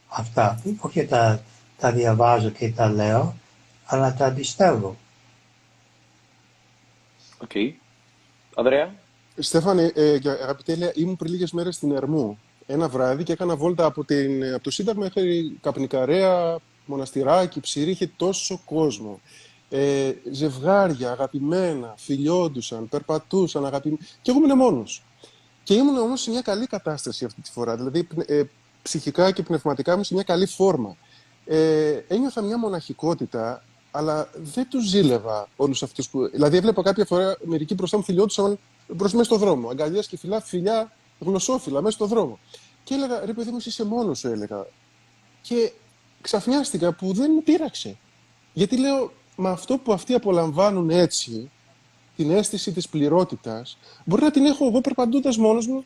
αυτά, όχι τα, τα διαβάζω και τα λέω, αλλά τα πιστεύω. OK. Okay. Ανδρέα; Στέφανε, ε, αγαπητέ ήμουν πριν λίγες μέρες στην Ερμού ένα βράδυ και έκανα βόλτα από, την, από το Σύνταγμα μέχρι Καπνικαρέα, Μοναστηράκι, Ψηρή, είχε τόσο κόσμο. Ε, ζευγάρια αγαπημένα, φιλιόντουσαν, περπατούσαν αγαπημένα. Και εγώ ήμουν μόνος. Και ήμουν όμως σε μια καλή κατάσταση αυτή τη φορά. Δηλαδή, ε, ψυχικά και πνευματικά ήμουν σε μια καλή φόρμα. Ε, ένιωθα μια μοναχικότητα, αλλά δεν τους ζήλευα όλους αυτούς που. Δηλαδή, έβλεπα κάποια φορά μερικοί μπροστά μου φιλιόντουσαν μπροστά μέσα στον δρόμο. Αγκαλιά και φυλά, φιλιά, γλωσσόφιλα μέσα στον δρόμο. Και έλεγα, ρε παιδί μου, είσαι μόνος σου, έλεγα. Και ξαφνιάστηκα που δεν με πείραξε. Γιατί λέω, με αυτό που αυτοί απολαμβάνουν έτσι, την αίσθηση της πληρότητας, μπορεί να την έχω εγώ περπατώντας μόνος μου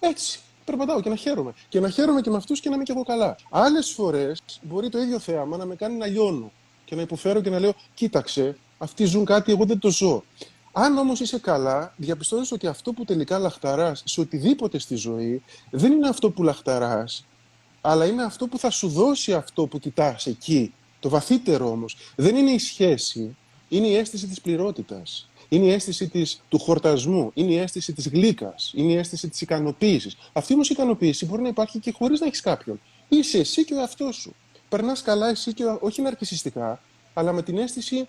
έτσι. Περπατάω και να χαίρομαι. Και να χαίρομαι και με αυτούς και να είμαι και εγώ καλά. Άλλες φορές μπορεί το ίδιο θέαμα να με κάνει να λιώνω και να υποφέρω και να λέω, κοίταξε, αυτοί ζουν κάτι, εγώ δεν το ζω. Αν όμως είσαι καλά, διαπιστώνεις ότι αυτό που τελικά λαχταράς σε οτιδήποτε στη ζωή δεν είναι αυτό που λαχταράς, αλλά είναι αυτό που θα σου δώσει αυτό που κοιτάς εκεί. Το βαθύτερο όμως δεν είναι η σχέση, είναι η αίσθηση της πληρότητας. Είναι η αίσθηση της, του χορτασμού, είναι η αίσθηση της γλύκας, είναι η αίσθηση της ικανοποίησης. Αυτή όμως η ικανοποίηση μπορεί να υπάρχει και χωρίς να έχεις κάποιον. Είσαι εσύ και ο εαυτός σου. Περνάς καλά εσύ και όχι ναρκισιστικά, αλλά με την αίσθηση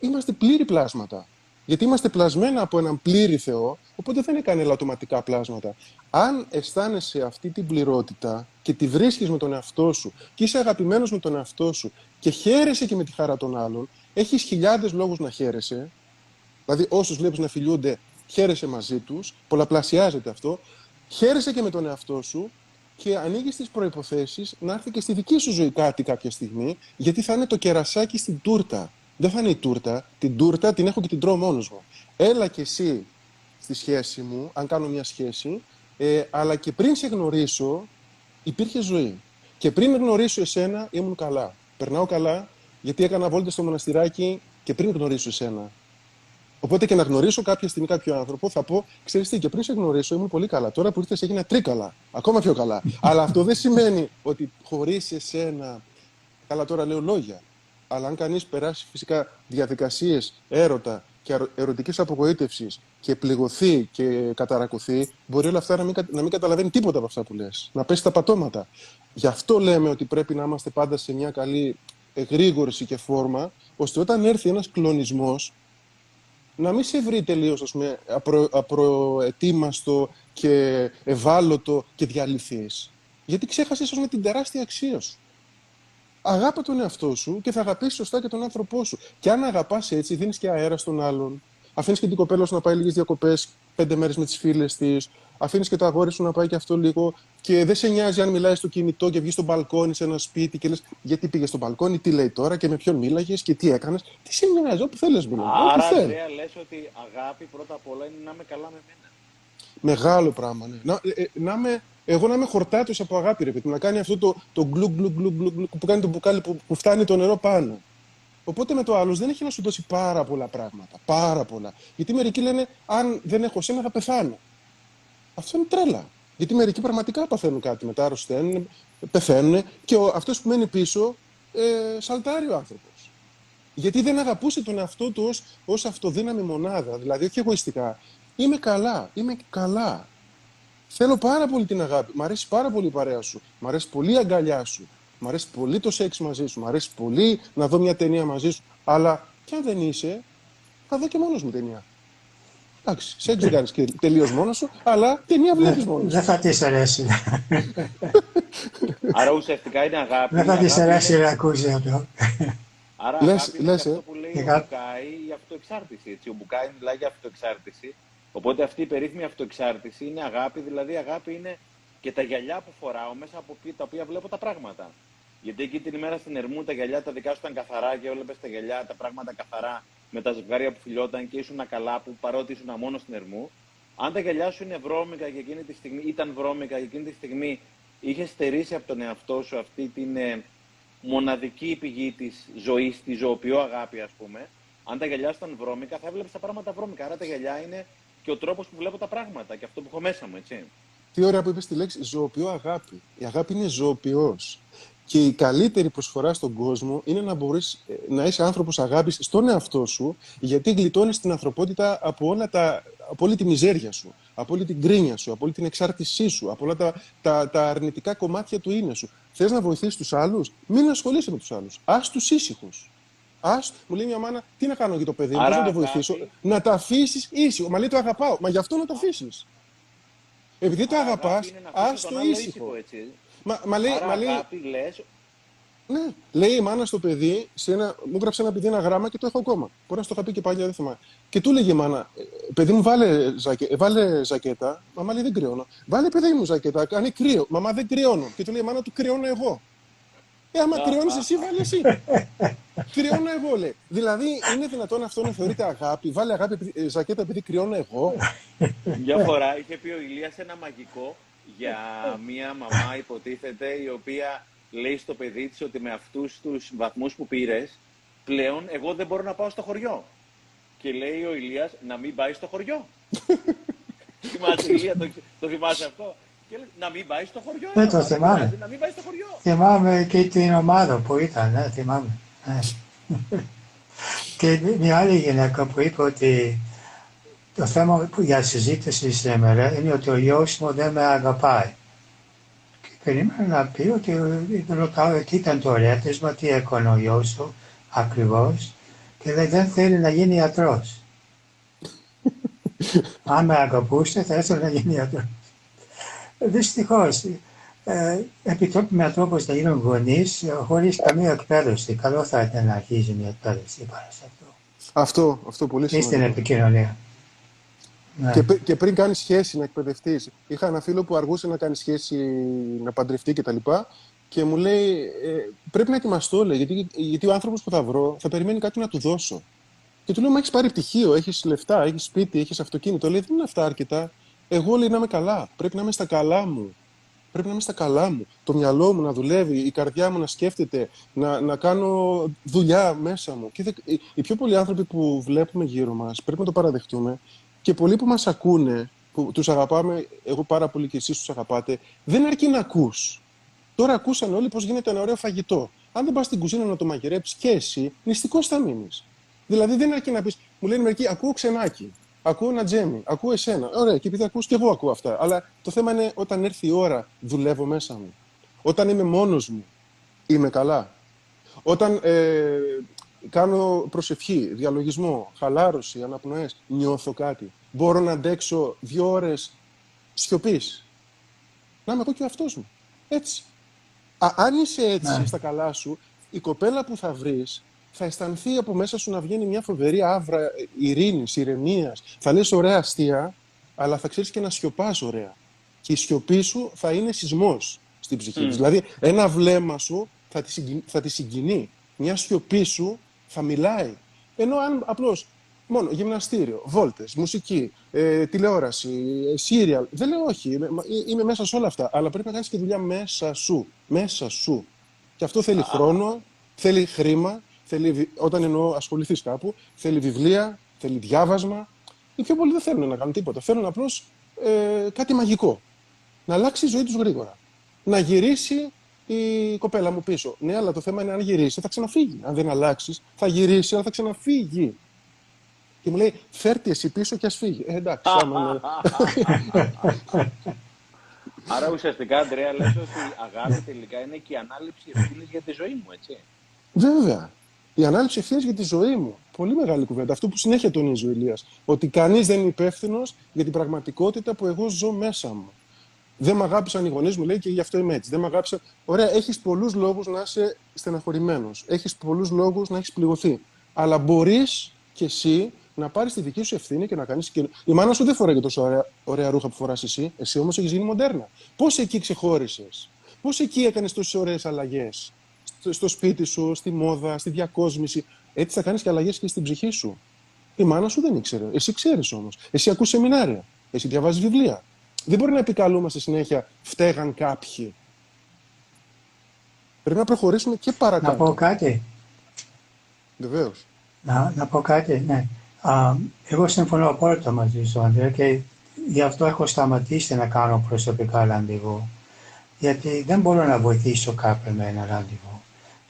είμαστε πλήρη πλάσματα. Γιατί είμαστε πλασμένα από έναν πλήρη Θεό, οπότε δεν είναι κανένα ελαττωματικά πλάσματα. Αν αισθάνεσαι αυτή την πληρότητα και τη βρίσκεις με τον εαυτό σου και είσαι αγαπημένος με τον εαυτό σου και χαίρεσαι και με τη χαρά των άλλων, έχεις χιλιάδες λόγους να χαίρεσαι. Δηλαδή, όσους βλέπεις να φιλιούνται, χαίρεσαι μαζί τους, πολλαπλασιάζεται αυτό, χαίρεσαι και με τον εαυτό σου και ανοίγεις τις προποθέσει να έρθει και στη δική σου ζωή κάτι κάποια στιγμή, γιατί θα είναι το κερασάκι στην τούρτα. Δεν θα είναι η τούρτα. Την τούρτα την έχω και την τρώω μόνος μου. Έλα κι εσύ στη σχέση μου, αν κάνω μια σχέση, ε, αλλά και πριν σε γνωρίσω, υπήρχε ζωή. Και πριν γνωρίσω εσένα, ήμουν καλά. Περνάω καλά, γιατί έκανα βόλτα στο μοναστηράκι και πριν γνωρίσω εσένα. Οπότε και να γνωρίσω κάποια στιγμή κάποιο άνθρωπο, θα πω: Ξέρεις τι, και πριν σε γνωρίσω ήμουν πολύ καλά. Τώρα που ήρθες έγινα τρίκαλα. Ακόμα πιο καλά. Αλλά αυτό δεν σημαίνει ότι χωρίς εσένα. Καλά, τώρα λέω λόγια. Αλλά αν κανείς περάσει φυσικά διαδικασίες έρωτα και ερωτικής απογοήτευσης και πληγωθεί και καταρακωθεί, μπορεί όλα αυτά να μην, να μην καταλαβαίνει τίποτα από αυτά που λες. Να πέσει τα πατώματα. Γι' αυτό λέμε ότι πρέπει να είμαστε πάντα σε μια καλή εγρήγορση και φόρμα, ώστε όταν έρθει ένας κλονισμός, να μην σε βρει τελείως απρο, απροετοίμαστο και ευάλωτο και διαλυθείς. Γιατί ξέχασες ίσω με την τεράστια αξία σου. Αγάπα τον εαυτό σου και θα αγαπήσεις σωστά και τον άνθρωπό σου. Και αν αγαπάς έτσι, δίνεις και αέρα στον άλλον. Αφήνεις και την κοπέλα σου να πάει λίγες διακοπές, πέντε μέρες με τις φίλες της. Αφήνεις και το αγόρι σου να πάει και αυτό λίγο. Και δεν σε νοιάζει αν μιλάει στο κινητό και βγεις στο μπαλκόνι σε ένα σπίτι και λες: Γιατί πήγες στο μπαλκόνι, τι λέει τώρα και με ποιον μίλαγες και τι έκανες. Τι σε νοιάζει, όπου θέλεις μιλά. Άρα, Ανδρέα, λες ότι αγάπη πρώτα απ' όλα είναι να είμαι καλά με μένα. Μεγάλο πράγμα, ναι. Να, ε, ε να είμαι, εγώ να είμαι χορτάτος από αγάπη, ρε παιδί, να κάνει αυτό το, το γκλου γκλου γκλου γκλου που κάνει το μπουκάλι που, που φτάνει το νερό πάνω. Οπότε με το άλλος δεν έχει να σου δώσει πάρα πολλά πράγματα. Πάρα πολλά. Γιατί μερικοί λένε, αν δεν έχω σένα θα πεθάνω. Αυτό είναι τρέλα. Γιατί μερικοί πραγματικά παθαίνουν κάτι μετά, αρρωσταίνουν, πεθαίνουν και αυτός που μένει πίσω ε, σαλτάρει ο άνθρωπος. Γιατί δεν αγαπούσε τον εαυτό του ως αυτοδύναμη μονάδα. Δηλαδή, όχι εγωιστικά. Είμαι καλά. Είμαι καλά. Θέλω πάρα πολύ την αγάπη. Μ' αρέσει πάρα πολύ η παρέα σου. Μ' αρέσει πολύ η αγκαλιά σου. Μ' αρέσει πολύ το σεξ μαζί σου. Μ' αρέσει πολύ να δω μια ταινία μαζί σου. Αλλά και αν δεν είσαι, θα δω και μόνος μου ταινία. Εντάξει, σεξ δεν κάνεις τελείως μόνος σου, αλλά ταινία βλέπεις μόνος Δεν θα της αρέσει. Άρα ουσιαστικά είναι αγάπη. Δεν θα της αρέσει να ακούσει αυτό. Άρα λες, αγάπη είναι αυτό που λέει ο Μπουκάη η αυτοεξάρτηση. Έτσι. Ο Μπουκάη μιλάει για αυτοεξάρτηση. Οπότε αυτή η περίφημη αυτοεξάρτηση είναι αγάπη, δηλαδή αγάπη είναι και τα γυαλιά που φοράω μέσα από τα οποία βλέπω τα πράγματα. Γιατί εκεί την ημέρα στην Ερμού τα γυαλιά τα δικά σου ήταν καθαρά και έβλεπες τα γυαλιά, τα πράγματα καθαρά με τα ζευγάρια που φιλιόταν και ήσουν καλά που παρότι ήσουν μόνο στην Ερμού. Αν τα γυαλιά σου είναι βρώμικα και εκείνη τη στιγμή, ήταν βρώμικα και εκείνη τη στιγμή είχε στερήσει από τον εαυτό σου αυτή την ε, μοναδική πηγή της ζωής, τη ζωοποιό αγάπη, ας πούμε. Αν τα γυαλιά σου ήταν βρώμικα, θα έβλεπες τα πράγματα βρώμικα. Άρα τα γυαλιά είναι και ο τρόπος που βλέπω τα πράγματα και αυτό που έχω μέσα μου, έτσι. Τι ωραία που είπες τη λέξη ζωοποιό αγάπη. Η αγάπη είναι ζωοποιός. Και η καλύτερη προσφορά στον κόσμο είναι να μπορείς ε, να είσαι άνθρωπος αγάπης στον εαυτό σου, γιατί γλιτώνεις την ανθρωπότητα από, όλα τα, από όλη τη μιζέρια σου, από όλη την κρίνια σου, από όλη την εξάρτησή σου, από όλα τα, τα, τα αρνητικά κομμάτια του είναι σου. Θες να βοηθήσεις τους άλλους, μην ασχολείσαι με τους άλλους. Α τους ήσυχους. Α, μου λέει μια μάνα, τι να κάνω για το παιδί μου, πώς να το βοηθήσω; Να τα αφήσεις ήσυχο. Μα λέει το αγαπάω. Μα γι' αυτό να το αφήσεις. Επειδή το αγαπάς, α το ήσυχο. Μα, μα λέει, μα λέει, λες... Ναι, λέει η μάνα στο παιδί, σε ένα, μου έγραψε ένα παιδί ένα γράμμα και το έχω ακόμα. Μπορεί να το είχα πει και πάλι, δεν θυμάμαι. Και του λέγε η μάνα, «Ε, παιδί μου, βάλε, ζακε, ε, βάλε ζακέτα. Μαμά λέει, δεν κρυώνω. Βάλε παιδί μου ζακέτα, κάνει κρύο. Μαμά δεν κρυώνω. Και του λέει η μάνα, του κρυώνω εγώ. Ε, άμα κρυώνει εσύ, βάλε εσύ. κρυώνω εγώ, λέει. Δηλαδή, είναι δυνατόν αυτό να θεωρείται αγάπη. Βάλε αγάπη, ε, ζακέτα επειδή κρυώνω εγώ. Μια φορά είχε πει ο Ηλίας ένα μαγικό για μία μαμά, υποτίθεται, η οποία λέει στο παιδί της ότι με αυτούς τους βαθμούς που πήρες, πλέον εγώ δεν μπορώ να πάω στο χωριό. Και λέει ο Ηλίας να μην πάει στο χωριό. θυμάσαι, Ηλία, το, το θυμάσαι αυτό; Και λέει, να μην πάει στο χωριό. Δεν το θυμάμαι. Να μην πάει στο χωριό. Θυμάμαι και την ομάδα που ήταν, ναι, θυμάμαι. Ναι. και μια άλλη γυναίκα που είπε ότι το θέμα που για συζήτηση σήμερα είναι ότι ο γιος μου δεν με αγαπάει. Και περίμενα να πει ότι ρωτάω τι ήταν το ρέτισμα, τι έκανε ο γιος σου ακριβώς και δεν θέλει να γίνει ιατρός. Αν με αγαπούσε θα ήθελε να γίνει ιατρός. Δυστυχώς, ε, επιτρέπει με τρόπο να γίνουν γονείς χωρίς καμία εκπαίδευση. Καλό θα ήταν να αρχίζει μια εκπαίδευση πάνω σε αυτό. Αυτό, αυτό πολύ σημαντικό. Στην επικοινωνία. Ναι. Και, και πριν κάνει σχέση να εκπαιδευτείς, είχα ένα φίλο που αργούσε να κάνει σχέση, να παντρευτεί κτλ. Και, και μου λέει: ε, Πρέπει να ετοιμαστώ, λέει, γιατί, γιατί ο άνθρωπος που θα βρω θα περιμένει κάτι να του δώσω. Και του λέω: Μα έχεις πάρει πτυχίο, έχεις λεφτά, έχεις σπίτι, έχεις αυτοκίνητο. Λέει: Δεν είναι αυτά αρκετά. Εγώ λέει να είμαι καλά. Πρέπει να είμαι στα καλά μου. Πρέπει να είμαι στα καλά μου. Το μυαλό μου να δουλεύει, η καρδιά μου να σκέφτεται, να, να κάνω δουλειά μέσα μου. Και οι πιο πολλοί άνθρωποι που βλέπουμε γύρω μας, πρέπει να το παραδεχτούμε, και πολλοί που μας ακούνε, που τους αγαπάμε, εγώ πάρα πολύ και εσείς τους αγαπάτε, δεν αρκεί να ακούς. Τώρα ακούσαν όλοι πώς γίνεται ένα ωραίο φαγητό. Αν δεν πας στην κουζίνα να το μαγειρέψεις και εσύ, νηστικός θα μείνεις. Δηλαδή δεν αρκεί να πεις, μου λένε μερικοί, ακούω ξενάκι, ακούω ένα τζέμι, ακούω εσένα. Ωραία, και επειδή ακούς και εγώ ακούω αυτά. Αλλά το θέμα είναι όταν έρθει η ώρα, δουλεύω μέσα μου. Όταν είμαι μόνος μου, είμαι καλά. Όταν ε, κάνω προσευχή, διαλογισμό, χαλάρωση, αναπνοές, νιώθω κάτι. Μπορώ να αντέξω δύο ώρες σιωπής. Να είμαι εγώ και ο αυτός μου. Έτσι. Α, αν είσαι έτσι ναι. στα καλά σου, η κοπέλα που θα βρεις θα αισθανθεί από μέσα σου να βγαίνει μια φοβερή άβρα ειρήνης, ηρεμίας. Θα λες ωραία αστεία, αλλά θα ξέρεις και να σιωπάς ωραία. Και η σιωπή σου θα είναι σεισμός στην ψυχή mm. Δηλαδή, ένα βλέμμα σου θα τη, συγκινεί, θα τη συγκινεί. Μια σιωπή σου θα μιλάει. Ενώ αν απλώς μόνο γυμναστήριο, βόλτες, μουσική, ε, τηλεόραση, ε, σύριαλ. Δεν λέω όχι. Είμαι, είμαι μέσα σε όλα αυτά. Αλλά πρέπει να κάνεις και δουλειά μέσα σου. Μέσα σου. Και αυτό θέλει χρόνο, θέλει χρήμα, θέλει, όταν εννοώ ασχοληθείς κάπου, θέλει βιβλία, θέλει διάβασμα. Οι πιο πολλοί δεν θέλουν να κάνουν τίποτα. Θέλουν απλώς ε, κάτι μαγικό. Να αλλάξει η ζωή τους γρήγορα. Να γυρίσει η κοπέλα μου πίσω. Ναι, αλλά το θέμα είναι αν γυρίσει, θα ξαναφύγει. Αν δεν αλλάξεις, θα γυρίσει, αλλά θα ξαναφύγει. Και μου λέει, φέρτε εσύ πίσω και ας φύγει. Ε, εντάξει, άμα Άρα ουσιαστικά, Αντρέα, λες ότι η αγάπη τελικά είναι και η ανάληψη ευθύνης για τη ζωή μου, έτσι. Βέβαια. Η ανάληψη ευθύνης για τη ζωή μου. Πολύ μεγάλη κουβέντα. Αυτό που συνέχεια τονίζει ο Ηλίας. Ότι κανείς δεν είναι υπεύθυνος για την πραγματικότητα που εγώ ζω μέσα μου. Δεν με αγάπησαν οι γονείς μου, λέει, και γι' αυτό είμαι έτσι. Δεν με αγάπησαν. Ωραία, έχεις πολλούς λόγους να είσαι στεναχωρημένος. Έχεις πολλούς λόγους να έχεις πληγωθεί. Αλλά μπορείς κι εσύ να πάρεις τη δική σου ευθύνη και να κάνεις. Και... Η μάνα σου δεν φοράει τόσο ωραία, ωραία ρούχα που φοράς εσύ. Εσύ όμως έχεις γίνει μοντέρνα. Πώς εκεί ξεχώρισες; Πώς εκεί έκανες τόσες ωραίες αλλαγές; Στο σπίτι σου, στη μόδα, στη διακόσμηση. Έτσι θα κάνεις και αλλαγές και στην ψυχή σου. Η μάνα σου δεν ήξερε. Εσύ ξέρεις όμως. Εσύ ακούς σεμινάρια. Εσύ διαβάζεις βιβλία. Δεν μπορεί να επικαλούμαστε συνέχεια φταίγαν κάποιοι. Πρέπει να προχωρήσουμε και παρακάτω. Να πω κάτι. Βεβαίως. Να, να πω κάτι, ναι. Α, εγώ συμφωνώ απόλυτα μαζί σου, Αντρέα, και γι' αυτό έχω σταματήσει να κάνω προσωπικά ραντεβού. Γιατί δεν μπορώ να βοηθήσω κάποιον με ένα ραντεβού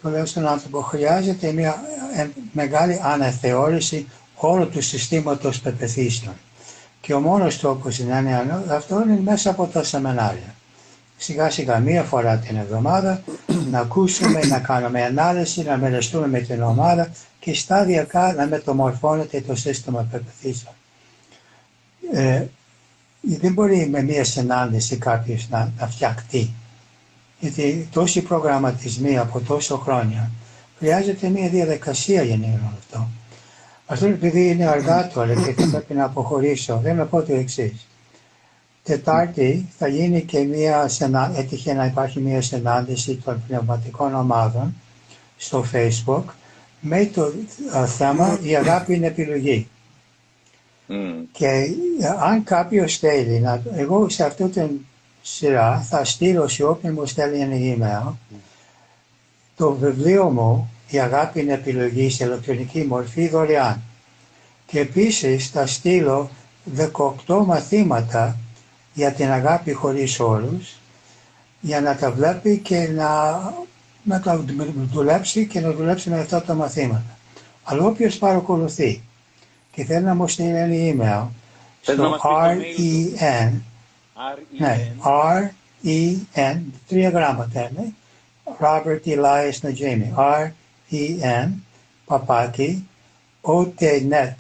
το λέω στον άνθρωπο, χρειάζεται μια ε, μεγάλη αναθεώρηση όλου του συστήματος πεπεθήσεων. Και ο μόνος τρόπος είναι αυτό είναι μέσα από τα σεμινάρια. Σιγά σιγά μία φορά την εβδομάδα να ακούσουμε, να κάνουμε ανάλυση, να μοιραστούμε με την ομάδα και σταδιακά να μεταμορφώνεται το σύστημα πεπεθήσεων. Ε, δεν μπορεί με μία συνάντηση κάποιος να, να φτιαχτεί γιατί τόσοι προγραμματισμοί από τόσο χρόνια χρειάζεται μια διαδικασία για να γίνουν αυτό. Αυτό επειδή είναι αργά τώρα και θα πρέπει να αποχωρήσω, δεν να πω το εξής. Τετάρτη θα γίνει και μια, έτυχε να υπάρχει μια συνάντηση των πνευματικών ομάδων στο facebook με το θέμα η αγάπη είναι επιλογή. Mm. Και αν κάποιος θέλει, να, εγώ σε αυτό το σειρά θα στείλω σε όποιον μου στέλνει ένα email το βιβλίο μου «Η αγάπη είναι επιλογή σε ηλεκτρονική μορφή δωρεάν». Και επίσης θα στείλω 18 μαθήματα για την αγάπη χωρίς όρους για να τα βλέπει και να, να τα δουλέψει και να δουλέψει με αυτά τα μαθήματα. Αλλά όποιος παρακολουθεί και θέλει να μου στείλει ένα email στο REN ναι, R-E-N, τρία γράμματα είναι. Robert Elias Najemi, R-E-N, παπάκι, otnet.gr.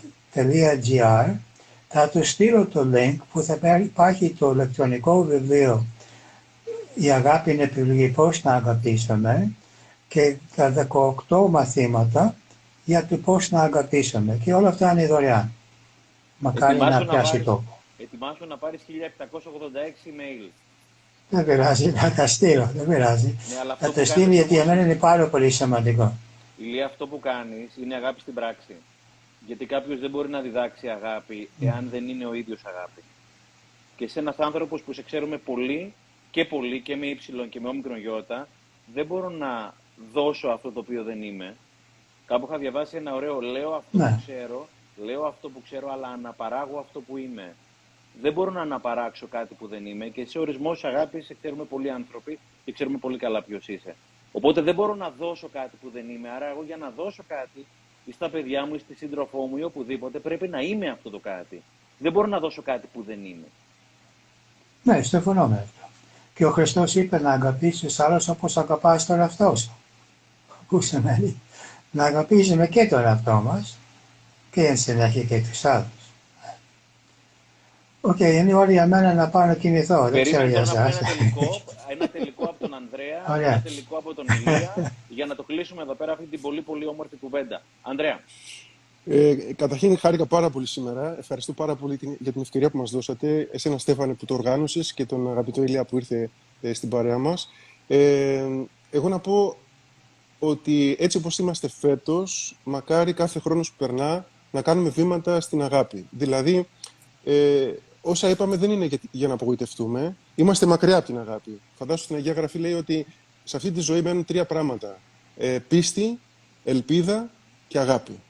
Θα του στείλω το link που θα υπάρχει το ηλεκτρονικό βιβλίο «Η αγάπη είναι επιλογή πώς να αγαπήσουμε» και τα 18 μαθήματα για το πώς να αγαπήσουμε. Και όλα αυτά είναι δωρεάν. Μακάρι να πιάσει τόπο. Ετοιμάσου να πάρεις 1786 email. Δεν πειράζει, να τα στείλω, δεν πειράζει. Ναι, αλλά αυτό Θα που τα στείλω κάνεις γιατί όμως- για μένα είναι πάρα πολύ σημαντικό. Ηλία, αυτό που κάνεις είναι αγάπη στην πράξη. Γιατί κάποιος δεν μπορεί να διδάξει αγάπη εάν δεν είναι ο ίδιος αγάπη. Και σε ένας άνθρωπος που σε ξέρουμε πολύ και πολύ και με ύψιλον και με όμικρον γιώτα, δεν μπορώ να δώσω αυτό το οποίο δεν είμαι. Κάπου είχα διαβάσει ένα ωραίο, λέω αυτό Ναι. που ξέρω, λέω αυτό που ξέρω, αλλά αναπαράγω αυτό που είμαι. Δεν μπορώ να αναπαράξω κάτι που δεν είμαι και σε ορισμό αγάπη σε ξέρουμε πολλοί άνθρωποι και ξέρουμε πολύ καλά ποιος είσαι. Οπότε δεν μπορώ να δώσω κάτι που δεν είμαι. Άρα, εγώ για να δώσω κάτι ή στα παιδιά μου ή στη σύντροφό μου ή οπουδήποτε πρέπει να είμαι αυτό το κάτι. Δεν μπορώ να δώσω κάτι που δεν είμαι. Ναι, συμφωνώ με αυτό. Και ο Χριστός είπε να αγαπήσεις άλλους όπως αγαπάς τον εαυτό σου. Που σημαίνει να αγαπήσουμε και τον εαυτό μας και εν συνέχεια και τους άλλους. Οκ, είναι ώρα για μένα να πάω να κοιμηθώ. Δεν ξέρω Περίμενε για τώρα να εσάς. πούμε ένα τελικό, ένα τελικό από τον Ανδρέα, Ωραία. ένα τελικό από τον Ηλία, για να το κλείσουμε εδώ πέρα αυτή την πολύ πολύ όμορφη κουβέντα. Ανδρέα, Ε, καταρχήν χάρηκα πάρα πολύ σήμερα. Ευχαριστώ πάρα πολύ την- για την ευκαιρία που μας δώσατε. Εσένα Στέφανε που το οργάνωσες και τον αγαπητό Ηλία που ήρθε ε, στην παρέα μας. Ε, εγώ να πω ότι έτσι όπως είμαστε φέτος, μακάρι κάθε χρόνος που περνά να κάνουμε βήματα στην αγάπη. Δηλαδή, ε, όσα είπαμε δεν είναι για, για να απογοητευτούμε. Είμαστε μακριά από την αγάπη. Φαντάσου στην Αγία Γραφή λέει ότι σε αυτή τη ζωή μένουν τρία πράγματα. Ε, πίστη, ελπίδα και αγάπη.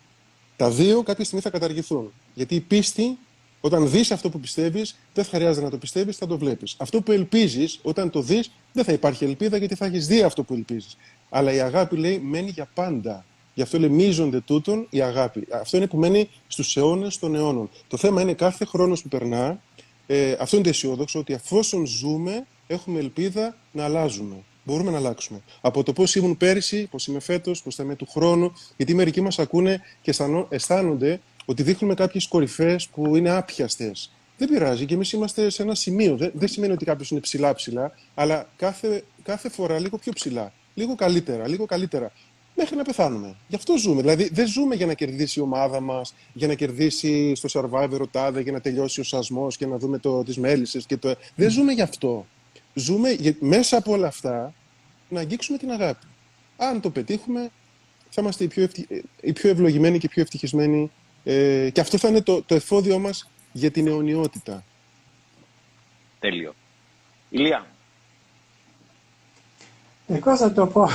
Τα δύο κάποια στιγμή θα καταργηθούν. Γιατί η πίστη, όταν δεις αυτό που πιστεύεις, δεν θα χρειάζεται να το πιστεύεις, θα το βλέπεις. Αυτό που ελπίζεις, όταν το δεις, δεν θα υπάρχει ελπίδα γιατί θα έχεις δει αυτό που ελπίζεις. Αλλά η αγάπη λέει μένει για πάντα. Γι' αυτό λέει μίζονται τούτον η αγάπη. Αυτό είναι που μένει στους αιώνες των αιώνων. Το θέμα είναι κάθε χρόνος που περνά, ε, αυτό είναι το αισιόδοξο, ότι εφόσον ζούμε, έχουμε ελπίδα να αλλάζουμε. Μπορούμε να αλλάξουμε. Από το πώς ήμουν πέρυσι, πώς είμαι φέτος, πώς θα είμαι του χρόνου, γιατί μερικοί μας ακούνε και αισθανό- αισθάνονται ότι δείχνουμε κάποιες κορυφές που είναι άπιαστες. Δεν πειράζει και εμείς είμαστε σε ένα σημείο. Δεν, δεν σημαίνει ότι κάποιος είναι ψηλά-ψηλά, αλλά κάθε, κάθε φορά λίγο πιο ψηλά. Λίγο καλύτερα, λίγο καλύτερα. Μέχρι να πεθάνουμε. Γι' αυτό ζούμε. Δηλαδή, δεν ζούμε για να κερδίσει η ομάδα μας, για να κερδίσει στο survivor ο τάδε, για να τελειώσει ο σασμός και να δούμε τις μέλισσες. Το... Δεν ζούμε γι' αυτό. Ζούμε για- μέσα από όλα αυτά να αγγίξουμε την αγάπη. Αν το πετύχουμε, θα είμαστε οι πιο, ευτι... οι πιο ευλογημένοι και πιο ευτυχισμένοι. Ε, και αυτό θα είναι το, το εφόδιό μας για την αιωνιότητα. τέλειο. Ηλία, Εγώ θα το πω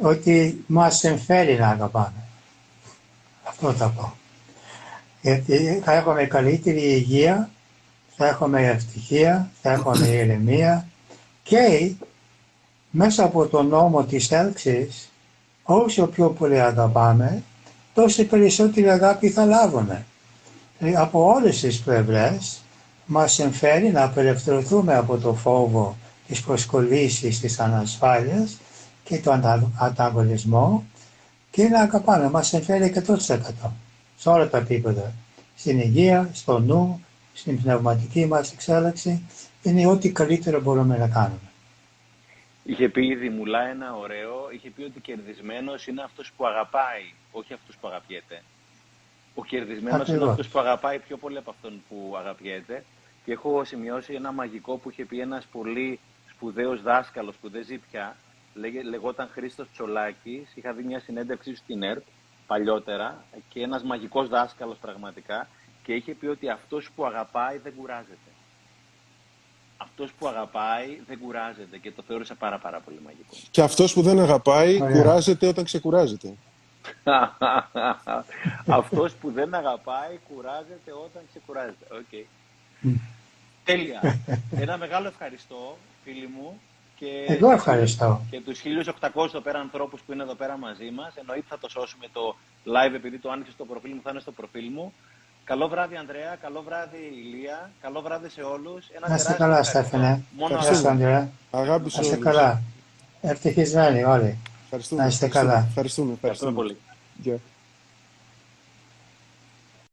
ότι μας εμφέρει να αγαπάμε. Αυτό θα πω. Γιατί θα έχουμε καλύτερη υγεία, θα έχουμε ευτυχία, θα έχουμε ηρεμία και μέσα από τον νόμο της έλξης, όσο πιο πολύ αγαπάμε, τόσο περισσότερη αγάπη θα λάβουμε. Ε, Από όλες τις πλευρές μας εμφέρει να απελευθερωθούμε από το φόβο της προσκολήσης της ανασφάλειας και του αντα- ανταγωνισμό και να αγαπάμε. Μας εμφέρει 100% σε όλα τα επίπεδα. Στην υγεία, στο νου, στην πνευματική μας εξέλιξη. Είναι ό,τι καλύτερο μπορούμε να κάνουμε. είχε πει η Δημουλά ένα ωραίο, είχε πει ότι κερδισμένος είναι αυτός που αγαπάει, όχι αυτό που αγαπιέται. Ο κερδισμένος είναι Ακριβώς. αυτός που αγαπάει πιο πολύ από αυτόν που αγαπιέται. Και έχω σημειώσει ένα μαγικό που είχε πει ένας πολύ σπουδαίος δάσκαλος που δεν ζει πια. Λέγε, λεγόταν Χρήστος Τσολάκης. Είχα δει μια συνέντευξή του στην ΕΡΤ παλιότερα και ένας μαγικός δάσκαλος πραγματικά. Και είχε πει ότι αυτός που αγαπάει δεν κουράζεται. Αυτός που αγαπάει δεν κουράζεται και το θεώρησα πάρα πάρα πολύ μαγικό. Και αυτός που δεν αγαπάει, Ωραία. κουράζεται όταν ξεκουράζεται. Αυτός που δεν αγαπάει κουράζεται όταν ξεκουράζεται. Οκ. Τέλεια. Ένα μεγάλο ευχαριστώ, φίλοι μου. Και Εγώ ευχαριστώ. Και τους 1.800 εδώ πέρα ανθρώπους που είναι εδώ πέρα μαζί μας. Εννοείται θα το σώσουμε το live επειδή το άνοιξε στο προφίλ μου, θα είναι στο προφίλ μου. Καλό βράδυ Ανδρέα, καλό βράδυ Ηλία, καλό βράδυ σε όλους. Ένα Να είστε τεράστιο καλά, ευχαριστώ. Στέφανε. Μόνο Ευχαριστώ. αγάπη. Ευχαριστώ, Αντρέα. Αγάπης σε Να είστε όλους. καλά. Ευτυχισμένοι όλοι. Ευχαριστούμε. Να είστε Ευχαριστούμε. καλά. Ευχαριστούμε. Ευχαριστούμε πολύ. Γεια.